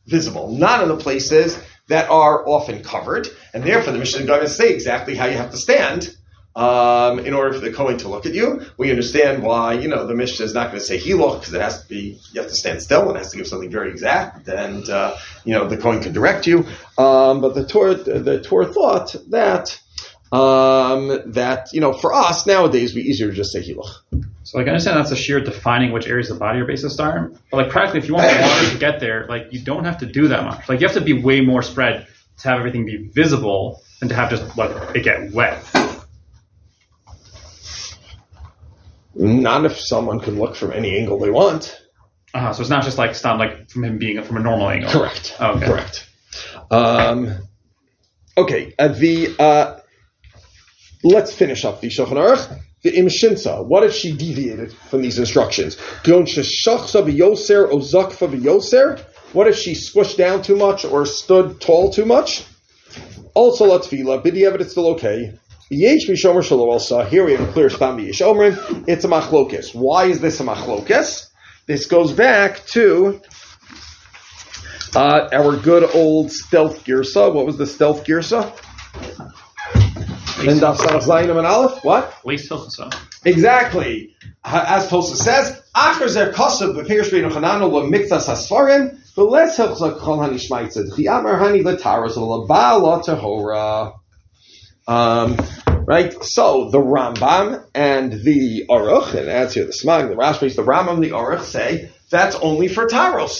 visible, not in the places that are often covered. And therefore, the Mishnah to say exactly how you have to stand um, in order for the Kohen to look at you. We understand why, you know, the Mishnah is not going to say Hiloch because it has to be, you have to stand still and it has to give something very exact. And, uh, you know, the Kohen can direct you. Um, but the Torah, the Torah thought that Um, that you know, for us nowadays, we easier to just say hiluch. So like I understand that's a sheer defining which areas of the body are based on star. But like practically if you want the water to get there, like you don't have to do that much. Like you have to be way more spread to have everything be visible than to have just let it get wet. Not if someone can look from any angle they want. Uh-huh, so it's not just like stop like from him being from a normal angle. Correct. Oh, okay. Correct. Um, okay. Uh, the uh, let's finish up the Shulchan Aruch. The imshinsa. What if she deviated from these instructions? What if she squished down too much or stood tall too much? Also, latfila. B'diavad, it's still okay. Here we have a clear stam yesh omrim. It's a machlokes. Why is this a machlokes? This goes back to uh, our good old stealth girsa. What was the stealth girsa? In Daf Samach Zayin and Aleph. What? Least hilchasa. Exactly. As Tosa says, Acher zer kosav b'pirish beinu chananu lemiktas hasfarim, v'les hilchza kol hanishmaitzad, chi'amar hani letaros v'labal la tehora. Um, right? So, the Rambam and the Aruch, and adds here the Smag, the Rashbis, the Rambam and the Aruch say, that's only for Taros.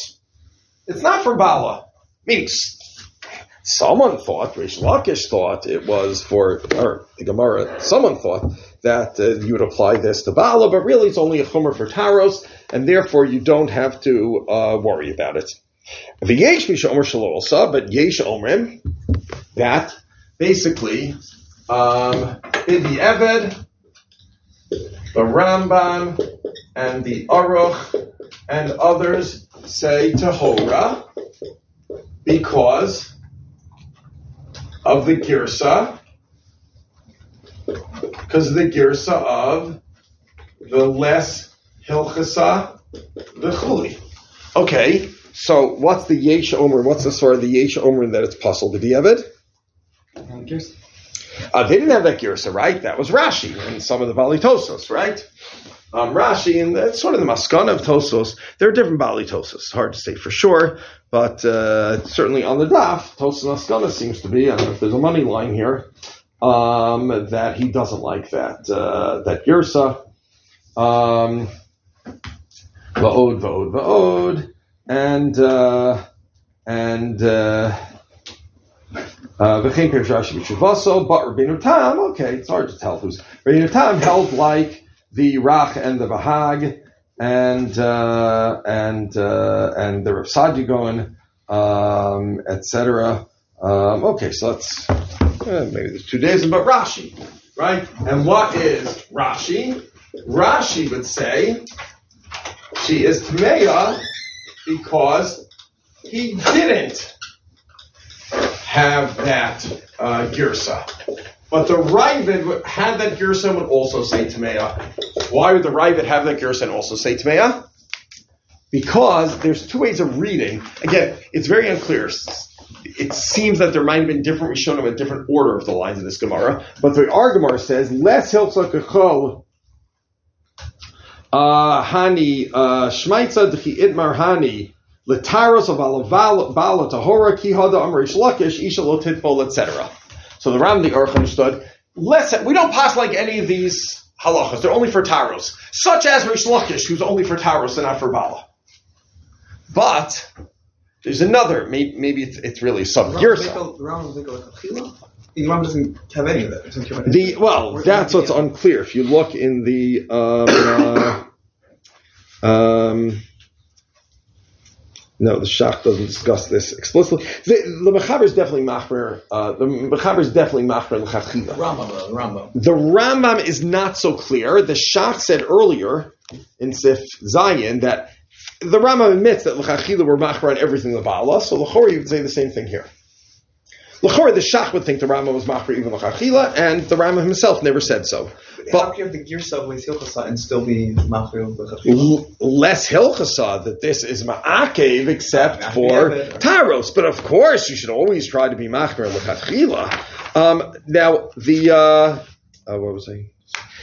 It's not for Bala. Meaning, someone thought, Rish Lakish thought it was for, or the Gemara, someone thought that uh, you would apply this to Bala, but really it's only a Chumer for Taros, and therefore you don't have to uh, worry about it. The Yesh Mishomer Shalolsa, but Yesh Omrim, that basically, um, in the Eved, the Rambam, and the Aruch, and others say Tahora because of the Girsa, because of the Girsa of the less Hilchasa, the Chuli. Okay, so what's the Yesh Omer? What's the sort of the Yesh Omer that it's puzzled to be Evid? Uh, they didn't have that Girsa, right? That was Rashi and some of the Balitosos, right? Um, Rashi, and that's sort of the Maskana of Tosos. There are different Bali Tosos. Hard to say for sure, but uh, certainly on the Daf, Tosos Maskana seems to be. I don't know if there's a money line here um, that he doesn't like that uh, that Girsa. Um, Va'od, va'od, va'od, and uh, and. Uh, uh, but Rabbeinu Tam, okay, it's hard to tell who's. Rabbeinu Tam held like the Rach and the Bahag and uh, and uh, and the Rav Saadia Gaon, um, etc. Um, okay, so let's uh, maybe there's two days, but Rashi, right? And what is Rashi? Rashi would say she is Tmeya because he didn't have that uh, girsa. But the Ravid had that Gerson would also say Tameya. Why would the Ravid have that Gerson also say Tameya? Because there's two ways of reading. Again, it's very unclear. It seems that there might have been different Rishonim in different order of the lines of this Gemara. But the our says, less hilchla kachol uh, hani uh, shmaitza d'chi itmar hani letaros of bala tahora ki hada amrish lakish isha lo etc. So the Ram the Aruch understood. Less we don't pass like any of these halachas. They're only for taros, such as Rish Lakish, who's only for taros and not for bala. But there's another. Maybe, maybe it's, it's really some girsa. The Ram doesn't go with Achila? The Ram doesn't have any of that. It doesn't care about The well, that's what's unclear. If you look in the um, uh, um, no, the Shach doesn't discuss this explicitly. The, the Mechaber is definitely machmer. Uh, the Mechaber is definitely machmer The l'chachila. Rambam, the Rambam. The Rambam is not so clear. The Shach said earlier in Sif Zion that the Rambam admits that l'chachila were machmer on everything the Baala. So l'chor you would say the same thing here. L'chor the Shach would think the Rambam was machmer even l'chachila, and the Rambam himself never said so. How can you have the Girsa Leis Hilchasa and still be Machil with Achila? L- less hilchasa that this is ma'akev except for taros. But of course, you should always try to be machmer lechatchila. Um, now the uh, uh, what was I?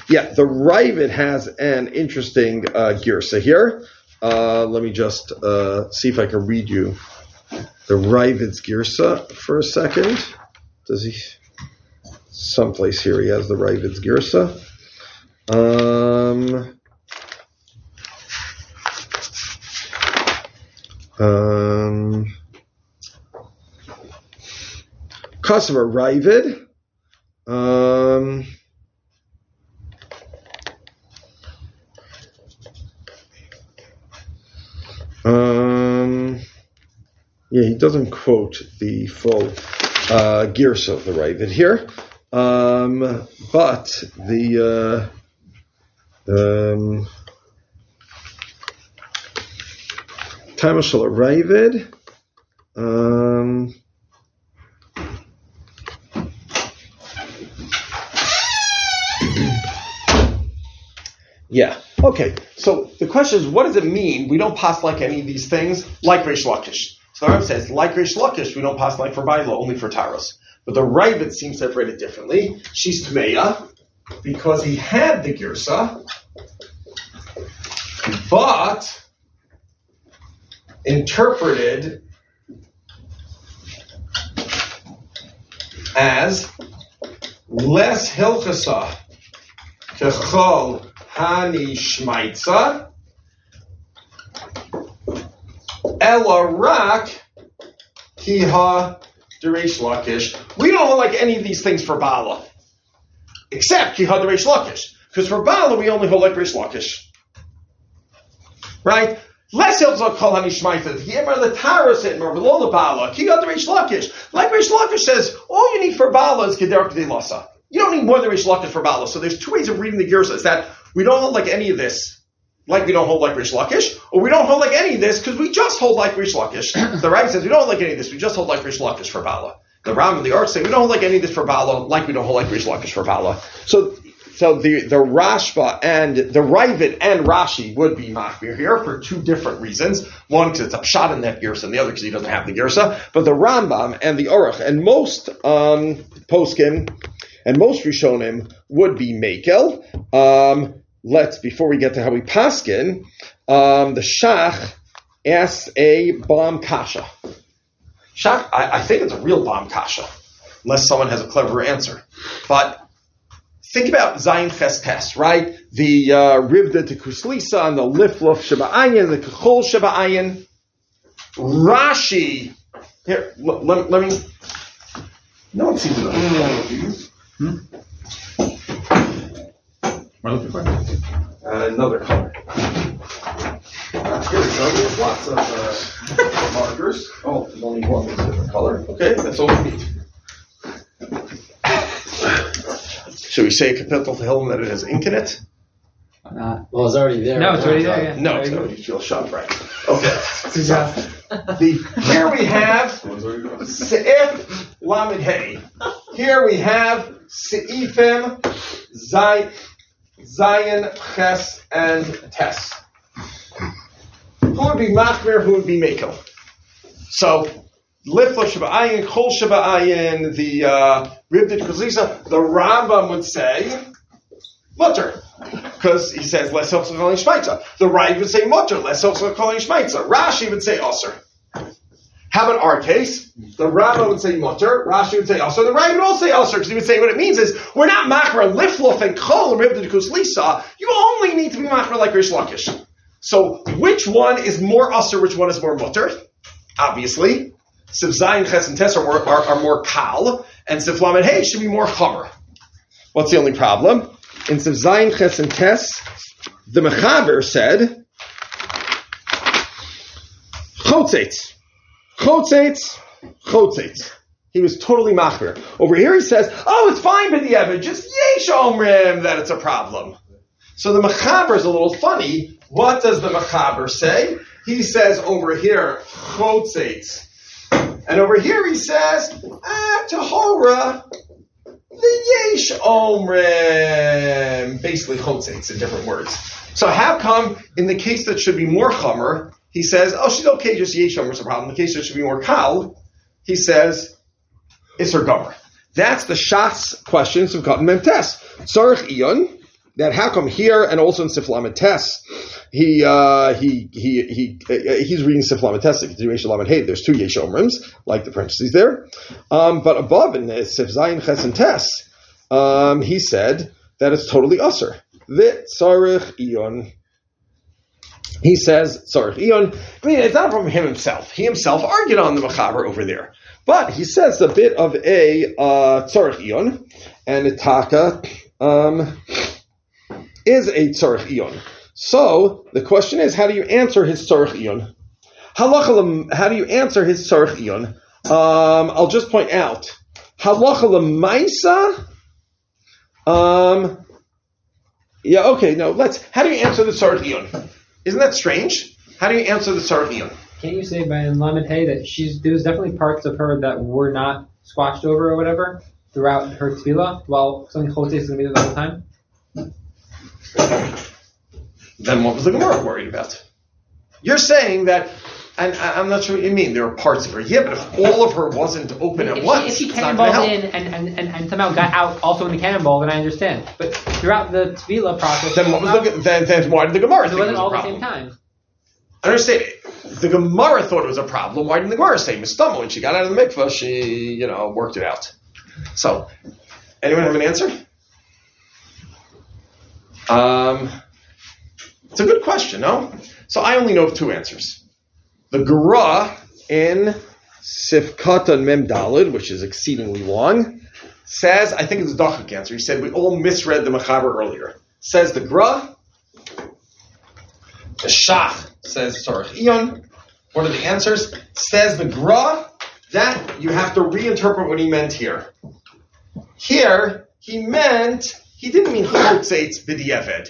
Yeah, the Ravid has an interesting uh, girsa here. Uh, let me just uh, see if I can read you the Ravid's girsa for a second. Does he? someplace here he has the Ravid's Girsa. Um, um, Kosovo Ravid. Um, um, yeah, he doesn't quote the full uh, gears of the Ravid here, um, but the uh, um, Tamashal Ravid. Um, Yeah. Okay. So the question is, what does it mean? We don't pass like any of these things, like Reish Lakish. So the says, like Reish Lakish, we don't pass like for Baila, only for Taros. But the Ravid seems to have read it differently. She's Tmeya, because he had the Girsa, but interpreted as less Hilchasa, Kechol Hani Shmaitza, Ela Rak, Kiha Deresh Lakish. We don't like any of these things for Bala, except Kiha Deresh Lakish. Because for Bala, we only hold like Resh Lakish. Right? Less Hilzah Kol Hani Shmaitza. Yemar the Taras Itmar, below the Bala. Kiha Deresh Lakish. Like Resh Lakish says, all you need for Bala is Geder K'dei Lasa. You don't need more than Rish Lakish for Bala. So there's two ways of reading the Girsa. Is that we don't like any of this, like we don't hold like Rish Lakish, or we don't hold like any of this because we just hold like Rish Lakish. the Rag says we don't hold like any of this, we just hold like Rish Lakish for Bala. The Ram and the Arch say we don't hold like any of this for Bala, like we don't hold like Rish Lakish for Bala. So so the, the Rashba and the Ravid and Rashi would be Machmir here for two different reasons. One, because it's a shot in that Girsa, and the other because he doesn't have the Girsa. But the Rambam and the Orach and most um, poskim and most Rishonim would be Mekel. Um, let's, before we get to how we paskin, um, the Shach asks a bomb kasha. Shach, I, I think it's a real bomb kasha, unless someone has a clever answer. But think about Zayin Cheskes, right? The uh, Rivda to Kuslisa and the Lifluf Shaba'ayin, the Kechol Shaba'ayin. Rashi, here, l- let, let me, no one seems to know. What are you looking for? Uh, another color. Uh, here we go. There's lots of uh, markers. Oh, there's only one that's a different color. Okay, that's all we need. Should we say Kapitel to Hilton that it has ink in it? Why not? Well, it's already there. No, it's already there. Yeah. No, it's already going you feel shot right. Okay. Good job. The, here we have Seif Lamed Hey. Here we have Seifim Zay, Zayin Ches and Tes. Who would be Machmir? Who would be Mako? So Lifla Shaba'ayin, Kol Shaba'ayin, the uh, Ribdit Kuzisa, the Rambam would say mutter. Because he says less helps calling Shmaitza. The Rav would say mutter, less helps calling Shmaitza. Rashi would say usher. How about our case? The Rambam would say mutter, Rashi would say usher, the Rav would also say usher, because he would say what it means is, we're not machra lifluf and kol Ribdit Kuslisa. You only need to be machra like Rish Lakish. So which one is more usher, which one is more mutter? Obviously. Sif Zayin, Ches, and Tes are more, are, are more kal, and Sif Lamed Hey should be more chomer. What's the only problem? In Sif Zayin, Ches, and Tes, the Mechaber said, Chotzetz. Chotzetz, Chotzetz. He was totally machmir. Over here he says, oh, it's fine, but the evidence, just yesh omrim that it's a problem. So the Mechaber is a little funny. What does the Mechaber say? He says over here, Chotzetz. And over here he says, ah, Tahora, the Yesh Omrim. Basically, Chotzetz in different words. So how come in the case that should be more Chomer, he says, oh, she's okay, just Yesh Omer is a problem. The case that should be more Kal, he says, it's her Gomer. That's the Shas questions of Cotton Mentes. Sarach Iyon, that how come here and also in Siflamet Tes, he uh, he he he uh, he's reading Siflamet Tes, the continuation of Hey. There's two Yesh Omrims, like the parentheses there, um, but above in Sif Zayin Ches and Tes, um, he said that it's totally usher. The tzarich ion. He says tzarich ion. I mean, it's not from him himself. He himself argued on the machaber over there, but he says a bit of a uh, ion, and itaka um, is a tzarich ion. So the question is, how do you answer his tzarich ion? Halachalam, how do you answer his tzarich ion? Um, I'll just point out halacha lemaisa. Um, yeah, okay, no, let's. How do you answer the tzarich ion? Isn't that strange? How do you answer the tzarich? Can't you say by Lamed Hay that she's there's definitely parts of her that were not squashed over or whatever throughout her tefillah while something chotes is going to be there the whole time? Then what was the Gemara worried about? You're saying that, and I- I'm not sure what you mean. There are parts of her. Yeah, but if all of her wasn't open at if once, she, if she it's not going to cannonballed help. in and, and, and, and somehow got out also in the cannonball, then I understand. But throughout the tefillah process, Then what was the then, then why did the Gemara it think it wasn't was all at the same time. I understand. The Gemara thought it was a problem. Why didn't the Gemara say Mistama when she got out of the mikvah? She, you know, worked it out. So, anyone have an answer? Um, it's a good question, no? So I only know of two answers. The Gra in Sifkatan Mem Dalid, which is exceedingly long, says, I think it's a Dachak answer. He said we all misread the Machaber earlier. Says the Gra, the Shach says Tzarech Ion. What are the answers? Says the Gra that you have to reinterpret what he meant here. Here, he meant, he didn't mean Chotzeitz b'di'eved.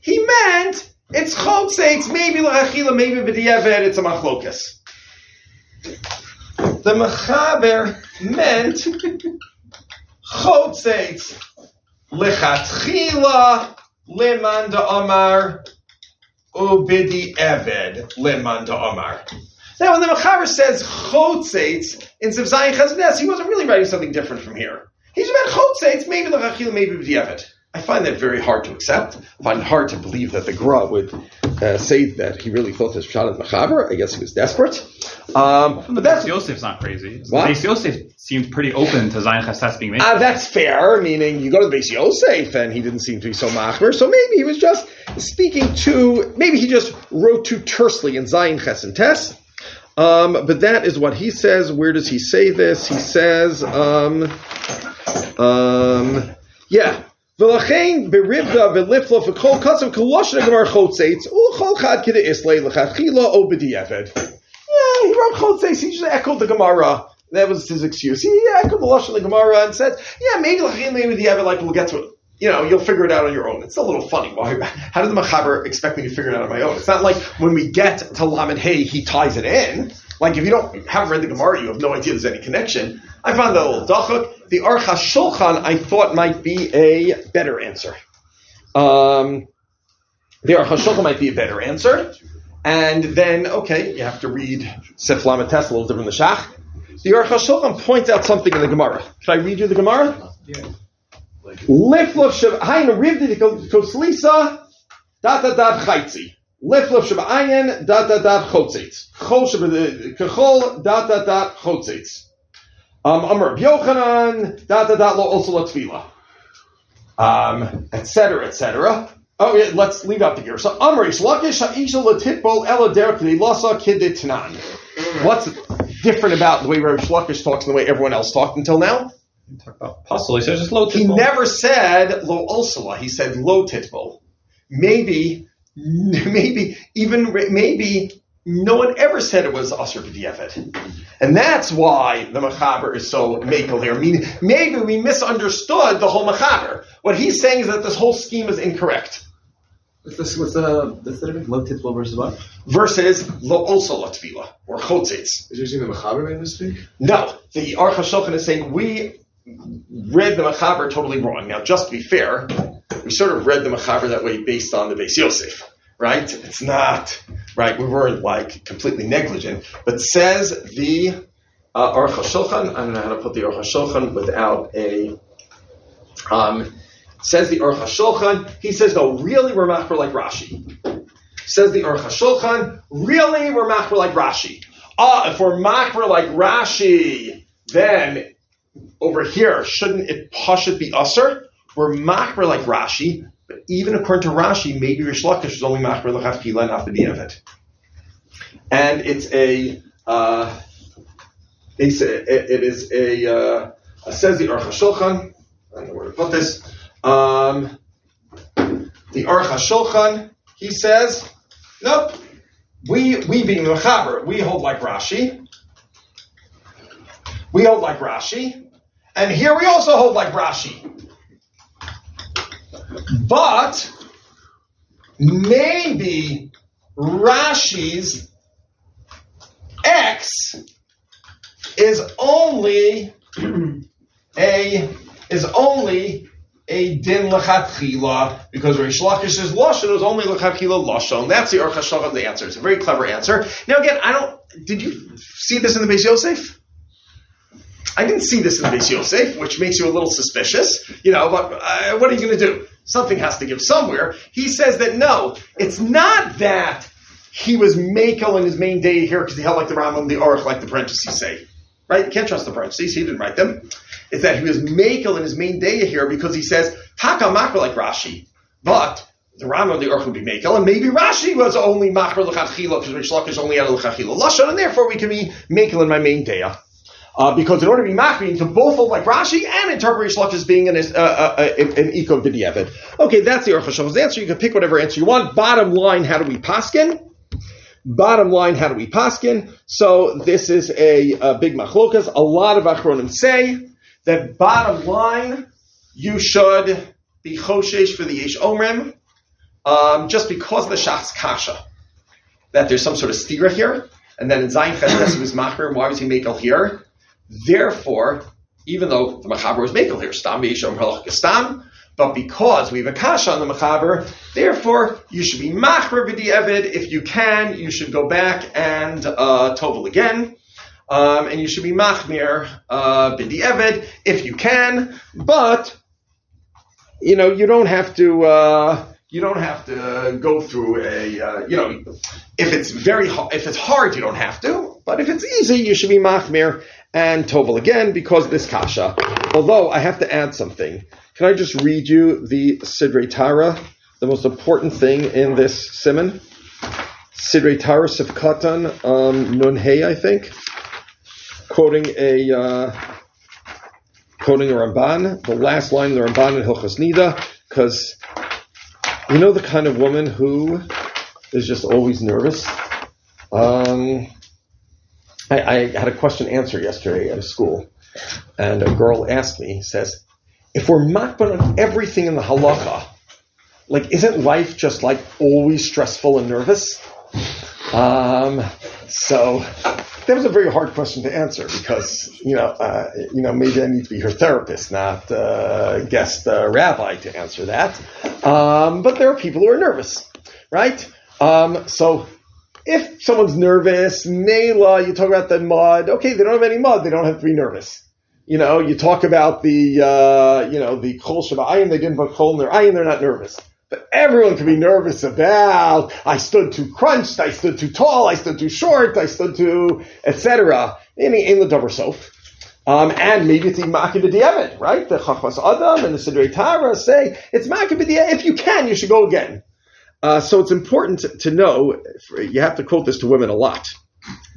He meant, it's Chotzeitz, maybe L'achila, maybe b'di'eved, it's a machlokas. The Mechaber meant Chotzeitz lechatchila leman Amar ubidi eved leman Amar. Now, when the Mechaber says chotzeitz in Ziv Zayin Chaznes, he wasn't really writing something different from here. He's about chotzeitz, maybe lechachila, maybe b'di'eved. I find that very hard to accept. I find it hard to believe that the Gra would uh, say that he really thought this shot at Mechaber. I guess he was desperate. Um, but that's Beis Yosef's not crazy. What? Beis Yosef seemed pretty open to Zion Chestes being made. Uh, that's fair, meaning you go to the Beis Yosef and he didn't seem to be so machmer, so maybe he was just speaking to, maybe he just wrote too tersely in Zion Ches and Tes. Um, but that is what he says. Where does he say this? He says, um, um, yeah. ולכן ברבדה ולפלו וכל קצב כלושן הגמר חוצץ ולכל חד כדי איסלי לכתחילה או בדיעבד. Yeah, he wrote Chotzeis. He just echoed the Gemara. That was his excuse. He echoed the Lashon of the Gemara and said, "Yeah, maybe Lachim, maybe the Evid, like we'll get to it. You know, you'll figure it out on your own." It's a little funny. Why? How did the Machaber expect me to figure it out on my own? It's not like when we get to Lamed Hey, he ties it in. Like if you don't haven't read the Gemara, you have no idea there's any connection. I found that a little dachuk. The Aruch HaShulchan I thought might be a better answer. Um, the Aruch HaShulchan might be a better answer. And then, okay, you have to read Tes a little different than the Shach. The Aruch HaShulchan points out something in the Gemara. Can I read you the Gemara? Liflof Sheb Hayin Rivdi Koslisa Dat Dat Dat Chaitzi. Liflof Sheb Ayin Dat Dat Dat Chotzitz. Chol Dat Dat Chotzitz. Um, Amr Reb Yochanan Dat Dat Dat Lo Also La. Um, etc. etc. Oh yeah, let's leave out the gear. So Amr Shlakish Ha'isha Latitbol Ela Derek Lasa Kidit Tanan. What's different about the way Rabbi Shlakish talks and the way everyone else talked until now? Talk about puzzle. He says just low He never said lo ulsala. He said lo titbol. Maybe, maybe even maybe no one ever said it was asr b'diavad, and that's why the machaber is so makel here. Meaning, maybe we misunderstood the whole machaber. What he's saying is that this whole scheme is incorrect. What's this? What's the what's the difference? Low titbol versus what? Versus lo ulsala tefila or chotzitz. Is you using the Mechaber made a mistake? No, the Aruch HaShulchan is saying we read the Machaber totally wrong. Now, just to be fair, we sort of read the Machaber that way based on the Beis Yosef, right? It's not, right? We weren't like completely negligent, but says the uh, Aruch I don't know how to put the Aruch HaShulchan without a, um, says the Aruch HaShulchan, he says, no, really we're machmer like Rashi. Says the Aruch HaShulchan, really we're machmer like Rashi. Ah, if we're machmer like Rashi, then over here, shouldn't it pashit be usher? We're machmer like Rashi, even according to Rashi, maybe Rish Lakish is only machmer l'chafkila and after the din of it. And it's a, uh, it's a, it is a, uh, says the Aruch HaShulchan, I don't know where to put this, um, the Aruch HaShulchan, he says, nope, we, we being Mechaber, we hold like Rashi, we hold like Rashi, and here we also hold like Rashi. But maybe Rashi's X is only a is only a din lechatchila because Rish Lakish's lashon is only lechatchila lashon. That's the Aruch HaShulchan's answer. It's a very clever answer. Now again, I don't. Did you see this in the Beis Yosef? I didn't see this in the Beis Yosef, which makes you a little suspicious. You know, but uh, what are you going to do? Something has to give somewhere. He says that no, it's not that he was Makel in his main day here because he held like the Rambam, the Aruch, like the parentheses say. Right? You can't trust the parentheses. He didn't write them. It's that he was Makel in his main day here because he says, Taka Makra like Rashi. But the Rambam, the Aruch would be Makel, and maybe Rashi was only Makra L'chachila because Rish Lakish only had L'chachila Lashon, and therefore we can be Makel in my main day. Uh, because in order to be machmir, can both like Rashi and interpret Rish as being an, uh, uh, an eco. Okay, that's the Aruch answer. You can pick whatever answer you want. Bottom line, how do we paskin? Bottom line, how do we paskin? So this is a, a big machlokas. A lot of achronim say that bottom line, you should be choshesh for the yesh omrim, um, just because the shach's kasha. That there's some sort of stira here, and then in Zayin Ches was machmir, why was he makel here? Therefore, even though the Machaber was Makel here, Stam Halach but because we have a kasha on the Machaber, therefore you should be Machber B'di'evid. If you can, you should go back and uh, Tovel again. Um, and you should be Machmir uh, B'di'evid if you can, but you know, you don't have to, uh, you don't have to go through a, uh, you know, if it's very, if it's hard, you don't have to, but if it's easy, you should be Machmir and Tovel again because this kasha. Although I have to add something. Can I just read you the Sidrei Taharah, the most important thing in this simon? Sidrei Taharah Sifkatan um, Nun Hey, I think, quoting a uh, quoting a Ramban, the last line of the Ramban in Hilchas Nida, because you know the kind of woman who is just always nervous. Um, I, I, had a question answer yesterday at a school, and a girl asked me, says, if we're makban on everything in the halacha, like, isn't life just like always stressful and nervous? Um, so that was a very hard question to answer because you know, uh, you know, maybe I need to be her therapist, not uh, guest uh, rabbi, to answer that. Um, but there are people who are nervous, right? Um, so if someone's nervous, Mela, you talk about the mud. Okay, they don't have any mud. They don't have to be nervous. You know, you talk about the, uh, you know, the kol ayin. They didn't put kol in their ayin. They're not nervous. But everyone can be nervous about, I stood too crunched, I stood too tall, I stood too short, I stood too, etc. Any in the double sof. Um, and maybe it's Makim b'di'evet, right? The Chachmas Adam and the Sidrei Taharah say it's Makim b'di'evet. If you can, you should go again. Uh, so it's important to know, you have to quote this to women a lot,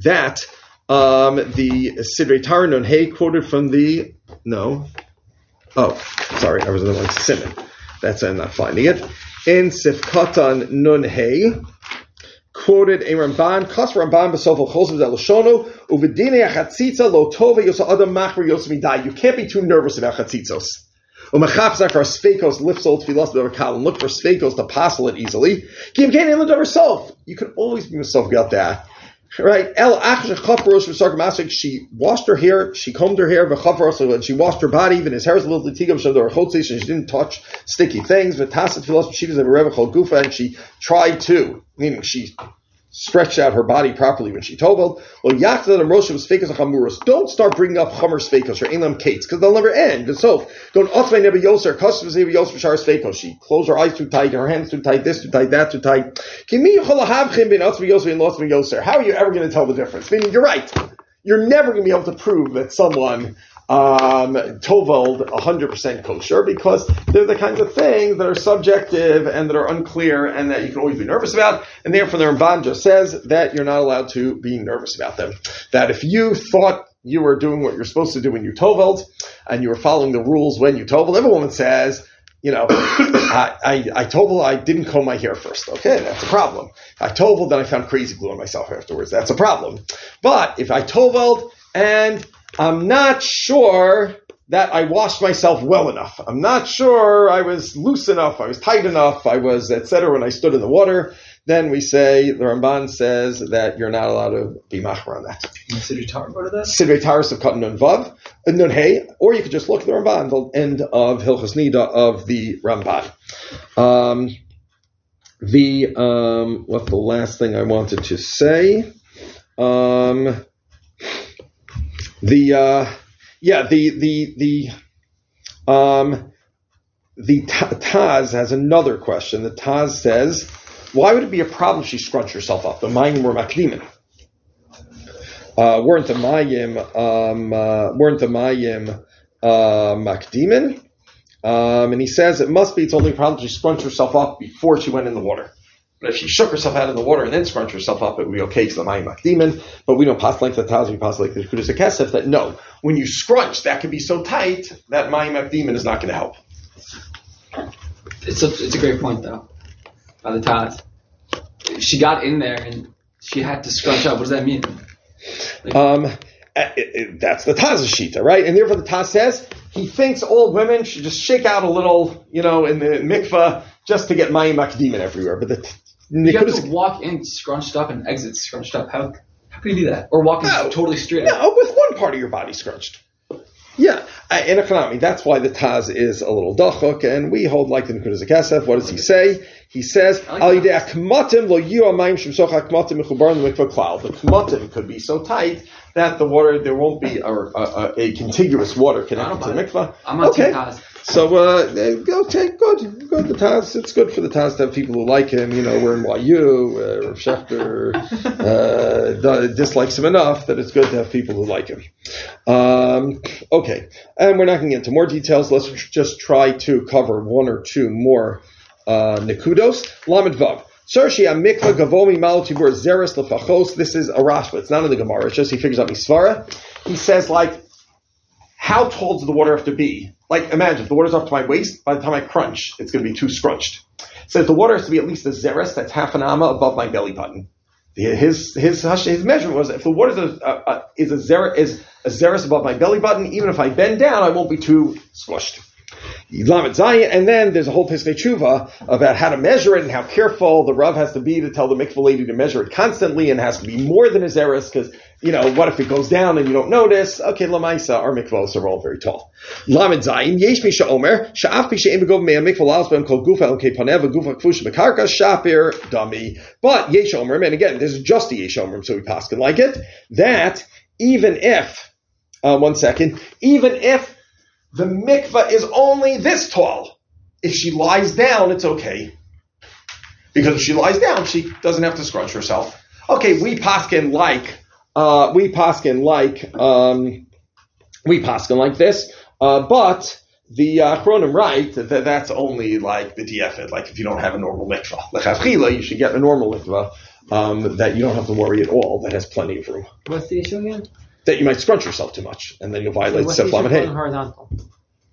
that um, the Sidrei Taranon Hay quoted from the, no, oh, sorry, I was in the one Simon. That's, I'm not finding it. In Sifkatan Nun Hay, quoted a Ramban, Kas Ramban Besofel Chosav Zeloshono, Uvidine Achatzitza Lo Tova Yosa Adam Machmer Yosamidai. You can't be too nervous about Chatzitzos. Umachapzak our sfekos lifsol tfilas b'rakal and look for sfekos to passel it easily. Kim handle it herself. You can always be yourself about that. Right? El achsh She washed her hair. She combed her hair. And she washed her body. Even his hair was a little tigam and she didn't touch sticky things. She was a rebbe gufa and she tried to, meaning she stretched out her body properly when she toveled. Well, Yachzad and Rosh was fakas chamuros. Don't start bringing up chamer fakas or elam kates because they'll never end. And so, don't otzvei never yoser customers never yoser shar fakas. She closed her eyes too tight, her hands too tight, this too tight, that too tight. How are you ever going to tell the difference? Meaning, you're right. You're never going to be able to prove that someone um, Toveld 100% kosher because they're the kinds of things that are subjective and that are unclear and that you can always be nervous about. And therefore, the Ramban just says that you're not allowed to be nervous about them. That if you thought you were doing what you're supposed to do when you Toveld and you were following the rules when you Toveld, every woman says, you know, I, I, I told I didn't comb my hair first. Okay, that's a problem. I told then I found crazy glue on myself afterwards. That's a problem. But if I told and I'm not sure that I washed myself well enough. I'm not sure I was loose enough, I was tight enough, I was, etc. when I stood in the water. Then we say, the Ramban says that you're not allowed to be machmer on that. Siddur Torah part of that? Sidrei Taurus of Katan Nun Vav, uh, Nun Hey, or you could just look at the Ramban, the end of Hilchas Nida of the Ramban. Um, the um, what's the last thing I wanted to say? Um, the uh, yeah, the the the um, the Taz has another question. The Taz says, "Why would it be a problem she scrunched herself up?" The Mayim were makdimin uh, weren't the Mayim um, uh, weren't the Mayim uh, Makdimin. Um, and he says it must be it's only a problem she scrunched herself up before she went in the water. But if she shook herself out of the water and then scrunched herself up, it would be okay because the Mayim Makdimin. But we don't pass like the Taz, we pass like the Kudas Kesef that no, when you scrunch, that can be so tight that Mayim Makdimin is not going to help. It's a, it's a great point though, by the Taz. She got in there and she had to scrunch up. What does that mean? Um, it- it- that's the Taz Shita, right? And therefore the Taz says he thinks all women should just shake out a little, you know, in the mikvah just to get Mayim Makdimin everywhere. But the You have to walk in scrunched up and exit scrunched up. How how can you do that? Or walk in No. totally straight. No, with one part of your body scrunched. Yeah, in economy, that's why the Taz is a little dachuk, and we hold like the Nekudas Kesef. What does he say? He says, like "Al yidei hakmatim lo yiyu hamayim shemsoch hakmatim mechubar in the mikvah klal." The kmatim could be so tight that the water there won't be a, a, a, a contiguous water connected to the mikvah. I'm not okay. Taz. So, uh, okay, good, good. The Taz, it's good for the Taz to have people who like him. You know, we're in YU. Uh, Rav Schechter uh, dislikes him enough that it's good to have people who like him. Um, okay, and we're not going to get into more details. Let's just try to cover one or two more uh, nekudos. Lamed Vav. Sarshi amikva gavomi mal tibur zeres lefachos. This is a Rashba. It's not in the Gemara. It's just he figures out Misvara. He says like how tall does the water have to be? Like, imagine if the water's up to my waist, by the time I crunch, it's going to be too scrunched. So the water has to be at least a zeres, that's half an amma above my belly button. His his his measurement was if the water is a, a, a, is a zeres is a zeres above my belly button, even if I bend down, I won't be too squished. Lamed Zayin, and then there's a whole Pischei Teshuva about how to measure it and how careful the Rav has to be to tell the mikvah lady to measure it constantly and has to be more than a zeres because, you know, what if it goes down and you don't notice? Okay, Lamaisa, our mikvahs are all very tall. Lamed Zayin, Yesh Misha Omer, Sha'af Pisha Im Begov Mea Mikvah Laos Bem Kol Gufa El Kepanev Gufa Kfush Bekarka Shapir Dami. But Yesh Omer, and again, this is just a Yesh Omer, so we paskin like it, that even if, uh, one second, even if the mikvah is only this tall. If she lies down, it's okay. Because if she lies down, she doesn't have to scrunch herself. Okay, we paskin like, uh, we paskin like, um, we paskin like this, uh, but the uh, right that that's only like the diefid, like if you don't have a normal mikvah. Lechavchila, you should get a normal mikvah um, that you don't have to worry at all, that has plenty of room. What's the issue again? That you might scrunch yourself too much, and then you'll violate What's the Sef issue Lamed Hey. horizontal?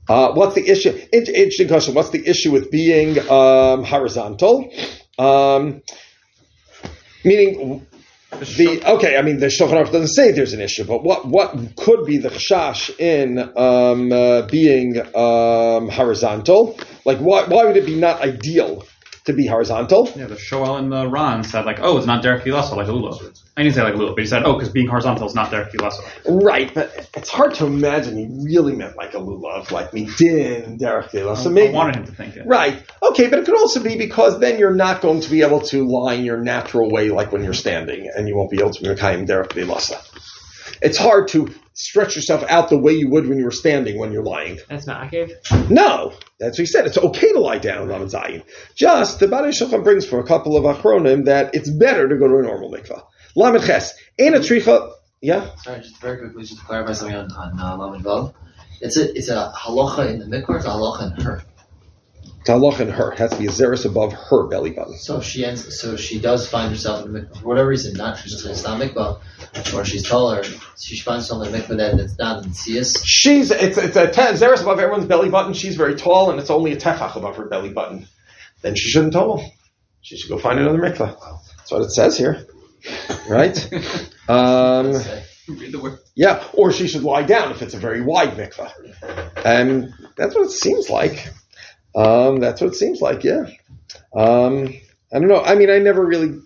Uh, what's the issue? In- Interesting question. What's the issue with being um, horizontal? Um, meaning the okay. I mean, the Shulchan Aruch doesn't say there's an issue, but what what could be the chashash in um, uh, being um, horizontal? Like, why why would it be not ideal to be horizontal? Yeah, the Shoel and the Ron said like, oh, it's not Derek Filasso like a Lulav. I didn't say like a Lulav, but he said, oh, because being horizontal is not Derek Filasso. Right, but it's hard to imagine he really meant like a lulav, like midin, Derek De La. So I wanted him to think it. Right. Okay, but it could also be because then you're not going to be able to lie in your natural way like when you're standing, and you won't be able to be Mekayim Derek Lasa. It's hard to stretch yourself out the way you would when you were standing when you're lying. That's not a cave. No, that's what he said. It's okay to lie down, Lamed Zayin. Just the Bari Shulchan brings for a couple of achronim that it's better to go to a normal mikvah. Lamed Ches. Ain't a tricha. Yeah. Sorry, just very quickly, just to clarify something on, on uh, Lamed Vav. It's a it's a halacha in the mikvah. It's a halacha in her. Talach and her has to be a zeros above her belly button. So she ends. So she does find herself in the mikvah for whatever reason. Not just it's not mikvah, or she's taller. She finds herself in the mikvah that it's not in tzias. She's it's it's a ten zeros above everyone's belly button. She's very tall, and it's only a tefach above her belly button. Then she shouldn't tumble. She should go find another mikvah. That's what it says here, right? Um, Let's say. Read the word. yeah, or she should lie down if it's a very wide mikvah, and that's what it seems like. Um, that's what it seems like. Yeah. Um, I don't know. I mean, I never really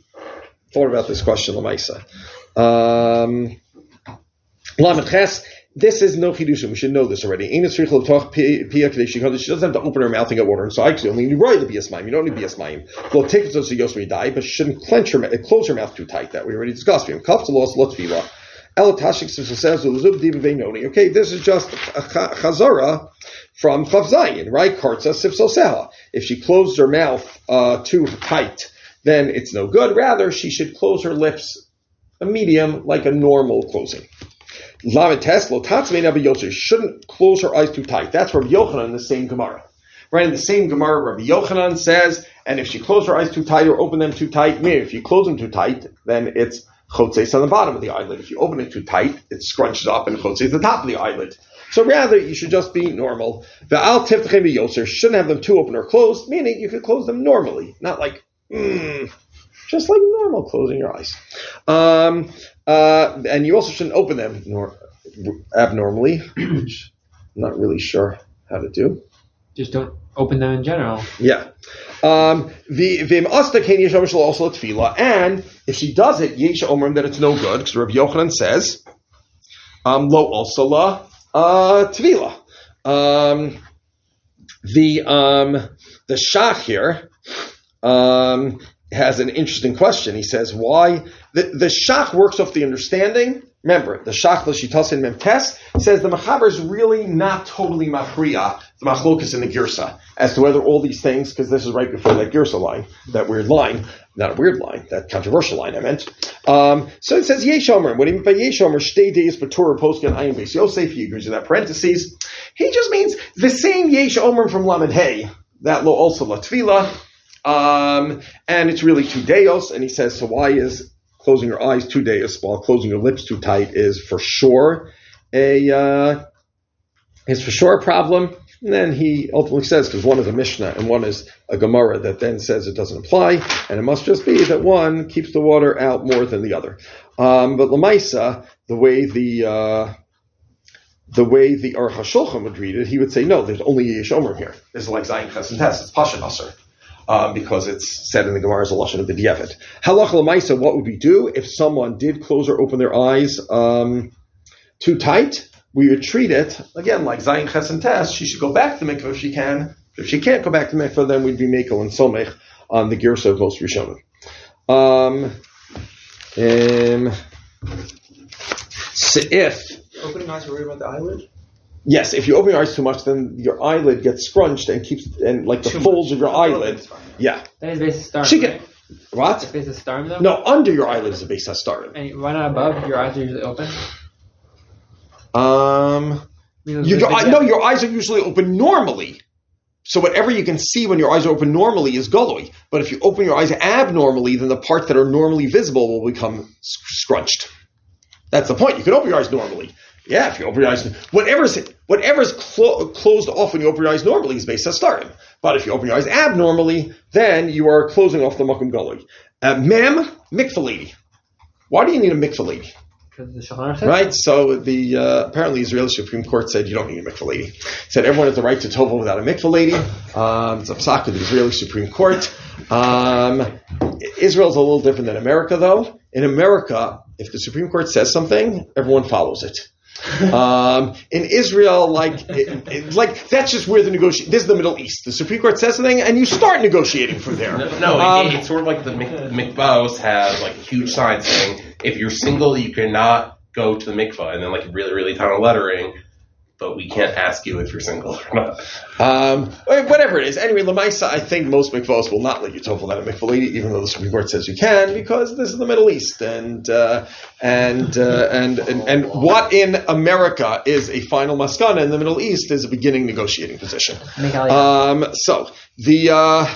thought about this question, Lamaisa. Um, Lamed Ches, this is no chidushim. We should know this already. She doesn't have to open her mouth and get water. And so actually, only you need the bias mayim. You don't need to bias mayim. Well, take it so she die, but she shouldn't clench her, close her mouth too tight. That we already discussed. To. Elatashik says zub diva veinoni. Okay, this is just a chazara from Chav Zayin, right? Kartza sifsoseha. If she closed her mouth uh, too tight, then it's no good. Rather, she should close her lips a medium, like a normal closing. Lamed test, lo tatzmei Rabbi Yosef shouldn't close her eyes too tight. That's Rabbi Yochanan in the same Gemara. Right, in the same Gemara, Rabbi Yochanan says, and if she closed her eyes too tight or open them too tight, meaning if you close them too tight, then it's chotzeis on the bottom of the eyelid. If you open it too tight, it scrunches up and chotzeis the top of the eyelid. So rather, you should just be normal. The al tiftachem yoser shouldn't have them too open or closed, meaning you could close them normally, not like, mm, just like normal closing your eyes. Um, uh, and you also shouldn't open them nor- abnormally, which I'm not really sure how to do. Just don't open them in general. Yeah. Um, the vim asta ken yesh omer shelo also tefila, and if she does it, yesh omer that it's no good because Rabbi Yochanan says, um, lo also la uh, tefila. Um, the um, the shach here um, has an interesting question. He says, why the the shach works off the understanding. Remember, the shach l'shitasin memtes says the machaber is really not totally machriya the machlokas in the girsa as to whether all these things, because this is right before that girsa line, that weird line, not a weird line, that controversial line I meant. Um, so it says Yeshomer. What do you mean by Yeshomer? Stay days Torah poskin ayin Beis Yosef. He agrees with that parentheses. He just means the same Yeshomer from Lamed Hey. That lo also la tefila. Um, and it's really two deos. And he says, so why is closing your eyes two deos while closing your lips too tight is for sure a uh, is for sure a problem. And then he ultimately says, because one is a Mishnah and one is a Gemara that then says it doesn't apply, and it must just be that one keeps the water out more than the other. Um, but Lamaisa, the way the uh, the way the Aruch HaShulchan would read it, he would say, no, there's only Yesh Omer here. This is like Zayin Ches and Tes, it's Pasha Basar. Um, because it's said in the Gemara as a lashon of the Dievet. Halach lemaisa, what would we do if someone did close or open their eyes um, too tight? We would treat it again like Zayin Ches and Tes. She should go back to the if she can. If she can't go back to mikveh, then we'd be Mako and Somech on the Girsa of most Rishonim. Um, um, so if Opening eyes, worried about the eyelid? Yes, if you open your eyes too much, then your eyelid gets scrunched and keeps and like the Too folds much. of your A eyelid. Yeah. That is beis hastarim. She can- right? What? Beis hastarim though. No, under your eyelid is a base started. And why not above? Your eyes are usually open. Um, Because you, your, there's eye- no, your eyes are usually open normally. So whatever you can see when your eyes are open normally is goloi. But if you open your eyes abnormally, then the parts that are normally visible will become scrunched. That's the point. You can open your eyes normally. Yeah, if you open your eyes, whatever's whatever's clo- closed off when you open your eyes normally is based on starting. But if you open your eyes abnormally, then you are closing off the makom goloi. Uh, mem mikvah lady. Why do you need a mikvah lady? Because the Shulchan Aruch Right? So the uh, apparently Israeli Supreme Court said you don't need a mikvah lady. Said everyone has the right to tova without a mikvah lady. Um, it's a psak of the Israeli Supreme Court. Um, Israel's a little different than America, though. In America, if the Supreme Court says something, everyone follows it. um, in Israel, like, it, it- like that's just where the negotiation. This is the Middle East. The Supreme Court says something, and you start negotiating from there. No, no Um, it, it's sort of like the Mik- mikvahs have like a huge sign saying if you're single, you cannot go to the mikvah, and then like really, really tiny lettering, but we can't ask you if you're single or not. Um, whatever it is. Anyway, Lamaisa, I think most mikvahs will not let you tovel out a mikvah lady, even though the Supreme Court says you can, because this is the Middle East, and uh, and, uh, and and and what in America is a final maskana in the Middle East is a beginning negotiating position. Um, so the uh,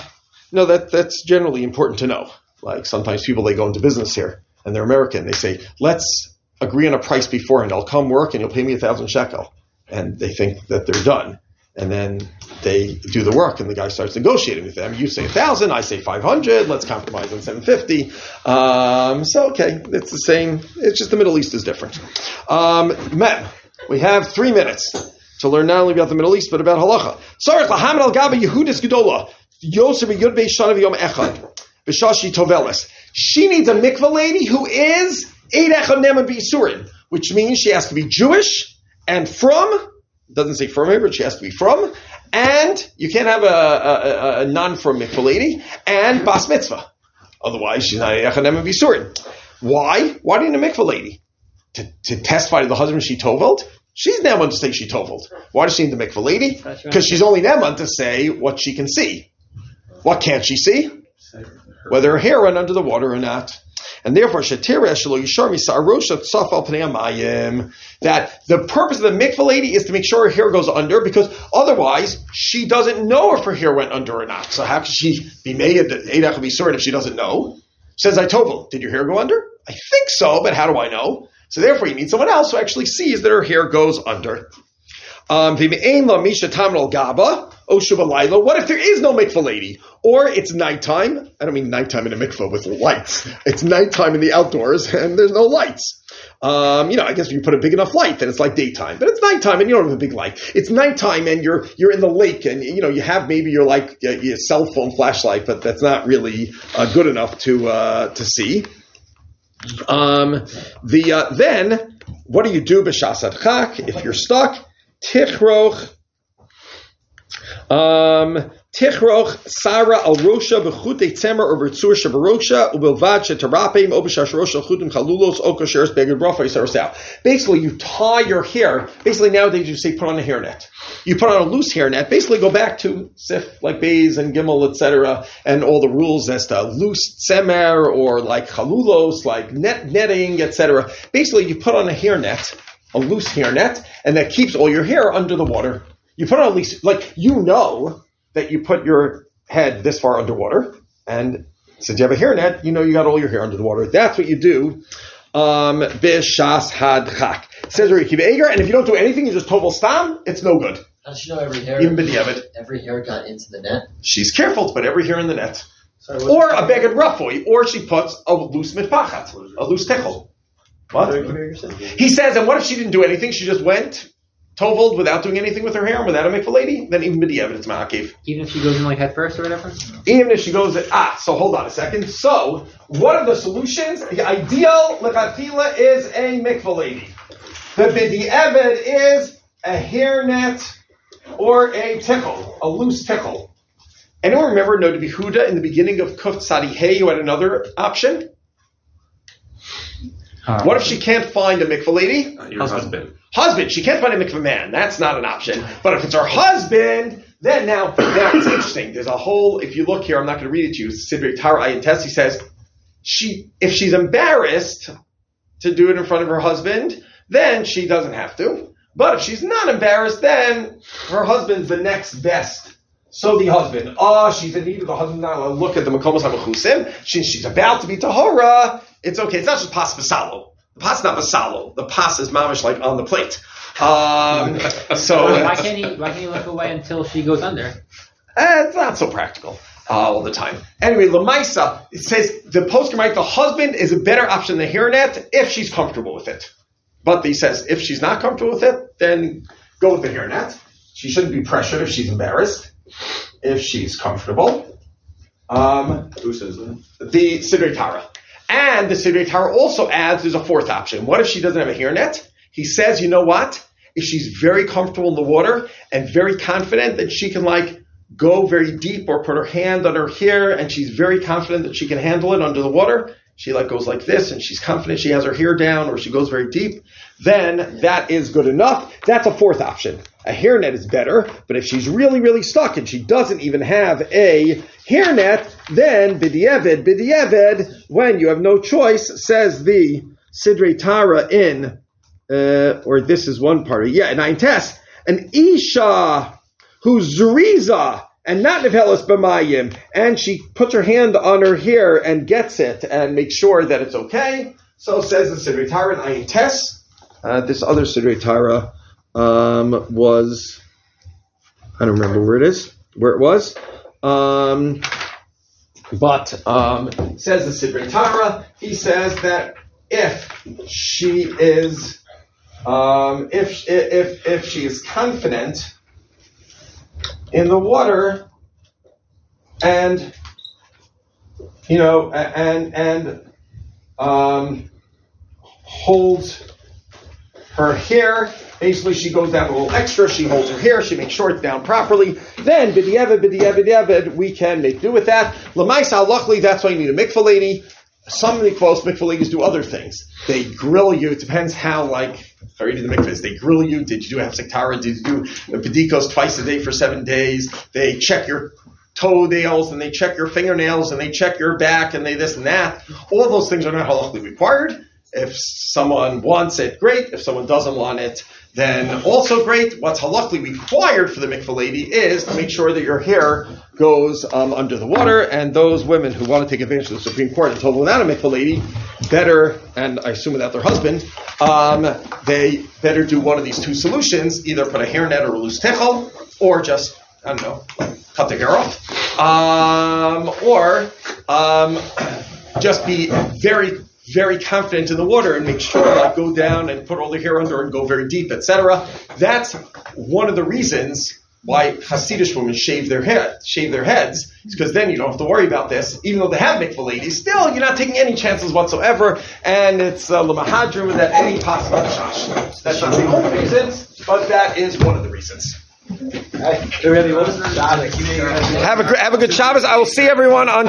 no, that that's generally important to know. Like sometimes people they go into business here and they're American. They say, "Let's agree on a price beforehand. I'll come work and you'll pay me a thousand shekel," and they think that they're done. And then they do the work, and the guy starts negotiating with them. You say a thousand, I say five hundred. Let's compromise on seven fifty. Um, so okay, it's the same. It's just the Middle East is different. Um, Mem, we have three minutes to learn not only about the Middle East but about halacha. Sorry, lahamed al gaba Yehudis gedola Yosef yud beishanav yom echad tovelis. She needs a mikvah lady who is echad neman which means she has to be Jewish and from. Doesn't say from here, but she has to be from. And you can't have a, a, a, non-from mikvah lady and bas mitzvah. Otherwise, she's not neman b'isurin. Why? Why do you need a mikvah lady? To, to testify to the husband she toveld? She's Neman to say she toveld. Why does she need the mikvah lady? Because she's only Neman to say what she can see. What can't she see? Whether her hair ran under the water or not. And therefore, that the purpose of the mikvah lady is to make sure her hair goes under, because otherwise she doesn't know if her hair went under or not. So how can she be made Eidach if she doesn't know? Says, I tovel. Did your hair go under? I think so, but how do I know? So therefore, you need someone else who actually sees that her hair goes under. Um, v'me'ein la misha tam al gaba, o shubalayla. What if there is no mikvah lady? Or it's nighttime. I don't mean nighttime in a mikvah with lights. It's nighttime in the outdoors and there's no lights. Um, you know, I guess if you put a big enough light, then it's like daytime. But it's nighttime and you don't have a big light. It's nighttime and you're you're in the lake and you know you have maybe your like your cell phone flashlight, but that's not really uh, good enough to uh, to see. Um, the uh, then what do you do b'shasad chak if you're stuck? Tichroch. Um, Tichroch Sara al Rosha b'chute tzemer or b'tzur shabarosha ubilvad shetarapim obishash rosha chutim chalulos okasheres beged brafa yisarosau. Basically, you tie your hair. Basically, nowadays you say put on a hairnet. You put on a loose hairnet. Basically, go back to sif like Bays and Gimel, etc., and all the rules as to loose tzemer or like chalulos, like net netting, etc. Basically, you put on a hairnet, a loose hairnet, and that keeps all your hair under the water. You put on at least like you know that you put your head this far underwater, and since you have a hairnet, you know you got all your hair under the water. That's what you do. Um, bishas had chak. Says Rabbi Akiva Eger, and if you don't do anything, you just tovel stam, it's no good. How does she know every hair? Even b'diavad. Every hair got into the net. She's careful to put every hair in the net. Sorry, Or a beged rafoi, or she puts a loose mitpachat, a loose tickle. What? He says, and what if she didn't do anything? She just went, toveled without doing anything with her hair, and without a mikvah lady? Then even b'diavad, it's ma'akiv. Even if she goes in like head first or whatever. even if she goes at, ah, so hold on a second. So, what are the solutions? The ideal lechatila is a mikvah lady. The b'di'evet is a hairnet or a tickle, a loose tickle. Anyone remember No Behuda in the beginning of Kuf Tzadi Hey, you had another option? Uh, What if she can't find a mikvah lady? Uh, your husband. husband. She can't find a mikvah man. That's not an option. But if it's her husband, then now, now it's interesting. There's a whole, if you look here, I'm not going to read it to you. Sidrei Taharah Ayin Tessi says, she, if she's embarrassed to do it in front of her husband, then she doesn't have to. But if she's not embarrassed, then her husband's the next best. So the husband, oh, she's in need of the husband now. look at the makomos hamachusim. Since she's about to be tahora, it's okay. It's not just pas basalo. The pas not basalo. The pas is mamish like on the plate. Um, so why can't he? Why can't he look away until she goes under? Eh, it's not so practical uh, all the time. Anyway, Lamaisa, it says the post right, the husband is a better option than the hairnet if she's comfortable with it. But he says if she's not comfortable with it, then go with the hairnet. She shouldn't be pressured if she's embarrassed. If she's comfortable. Um, Who says that? the Sidrei Taharah. And the Sidrei Taharah also adds there's a fourth option. What if she doesn't have a hairnet? He says, you know what? If she's very comfortable in the water and very confident that she can like go very deep or put her hand on her hair and she's very confident that she can handle it under the water, she like goes like this and she's confident she has her hair down or she goes very deep, then that is good enough. That's a fourth option. A hairnet is better, but if she's really, really stuck and she doesn't even have a hairnet, then bidiyeved, bidiyeved, when you have no choice, says the Sidrei Taharah in, uh, or this is one party, yeah, nine Ein Tes, an Isha who's Zuriza and not Nevelis B'mayim, and she puts her hand on her hair and gets it and makes sure that it's okay. So says the Sidrei Taharah in Ein Tes. Uh, this other Sidrei Taharah um, was, I don't remember where it is, where it was. Um, but um, says the Sidrei Taharah, he says that if she is, um, if if if she is confident in the water, and you know, and and um, holds her hair. Basically, she goes down a little extra. She holds her hair. She makes sure it's down properly. Then, b'di'evid, b'di'evid, b'di'evid, we can make do with that. Lamaisa, luckily, that's why you need a mikvah lady. Some mikvahs, mikvah ladies do other things. They grill you. It depends how, like, how you do the mikvahs. They grill you. Did you do hafsek Did you do the pedicos twice a day for seven days? They check your toenails and they check your fingernails and they check your back and they this and that. All those things are not halachically required. If someone wants it, great. If someone doesn't want it, then also great. What's halachically required for the mikvah lady is to make sure that your hair goes um, under the water. And those women who want to take advantage of the Supreme Court and told without a mikvah lady, better, and I assume without their husband, um, they better do one of these two solutions: either put a hairnet or a loose tichel, or just I don't know, like cut the hair off, um, or um, just be very very confident in the water and make sure like go down and put all the hair under and go very deep, etc. That's one of the reasons why Hasidish women shave their head, shave their heads, because then you don't have to worry about this. Even though they have mikvah ladies, still you're not taking any chances whatsoever, and it's uh, lamahadrim that any possible chash. That's not the only reason, but that is one of the reasons. Hey, what is the Have a have a good Shabbos. I will see everyone on.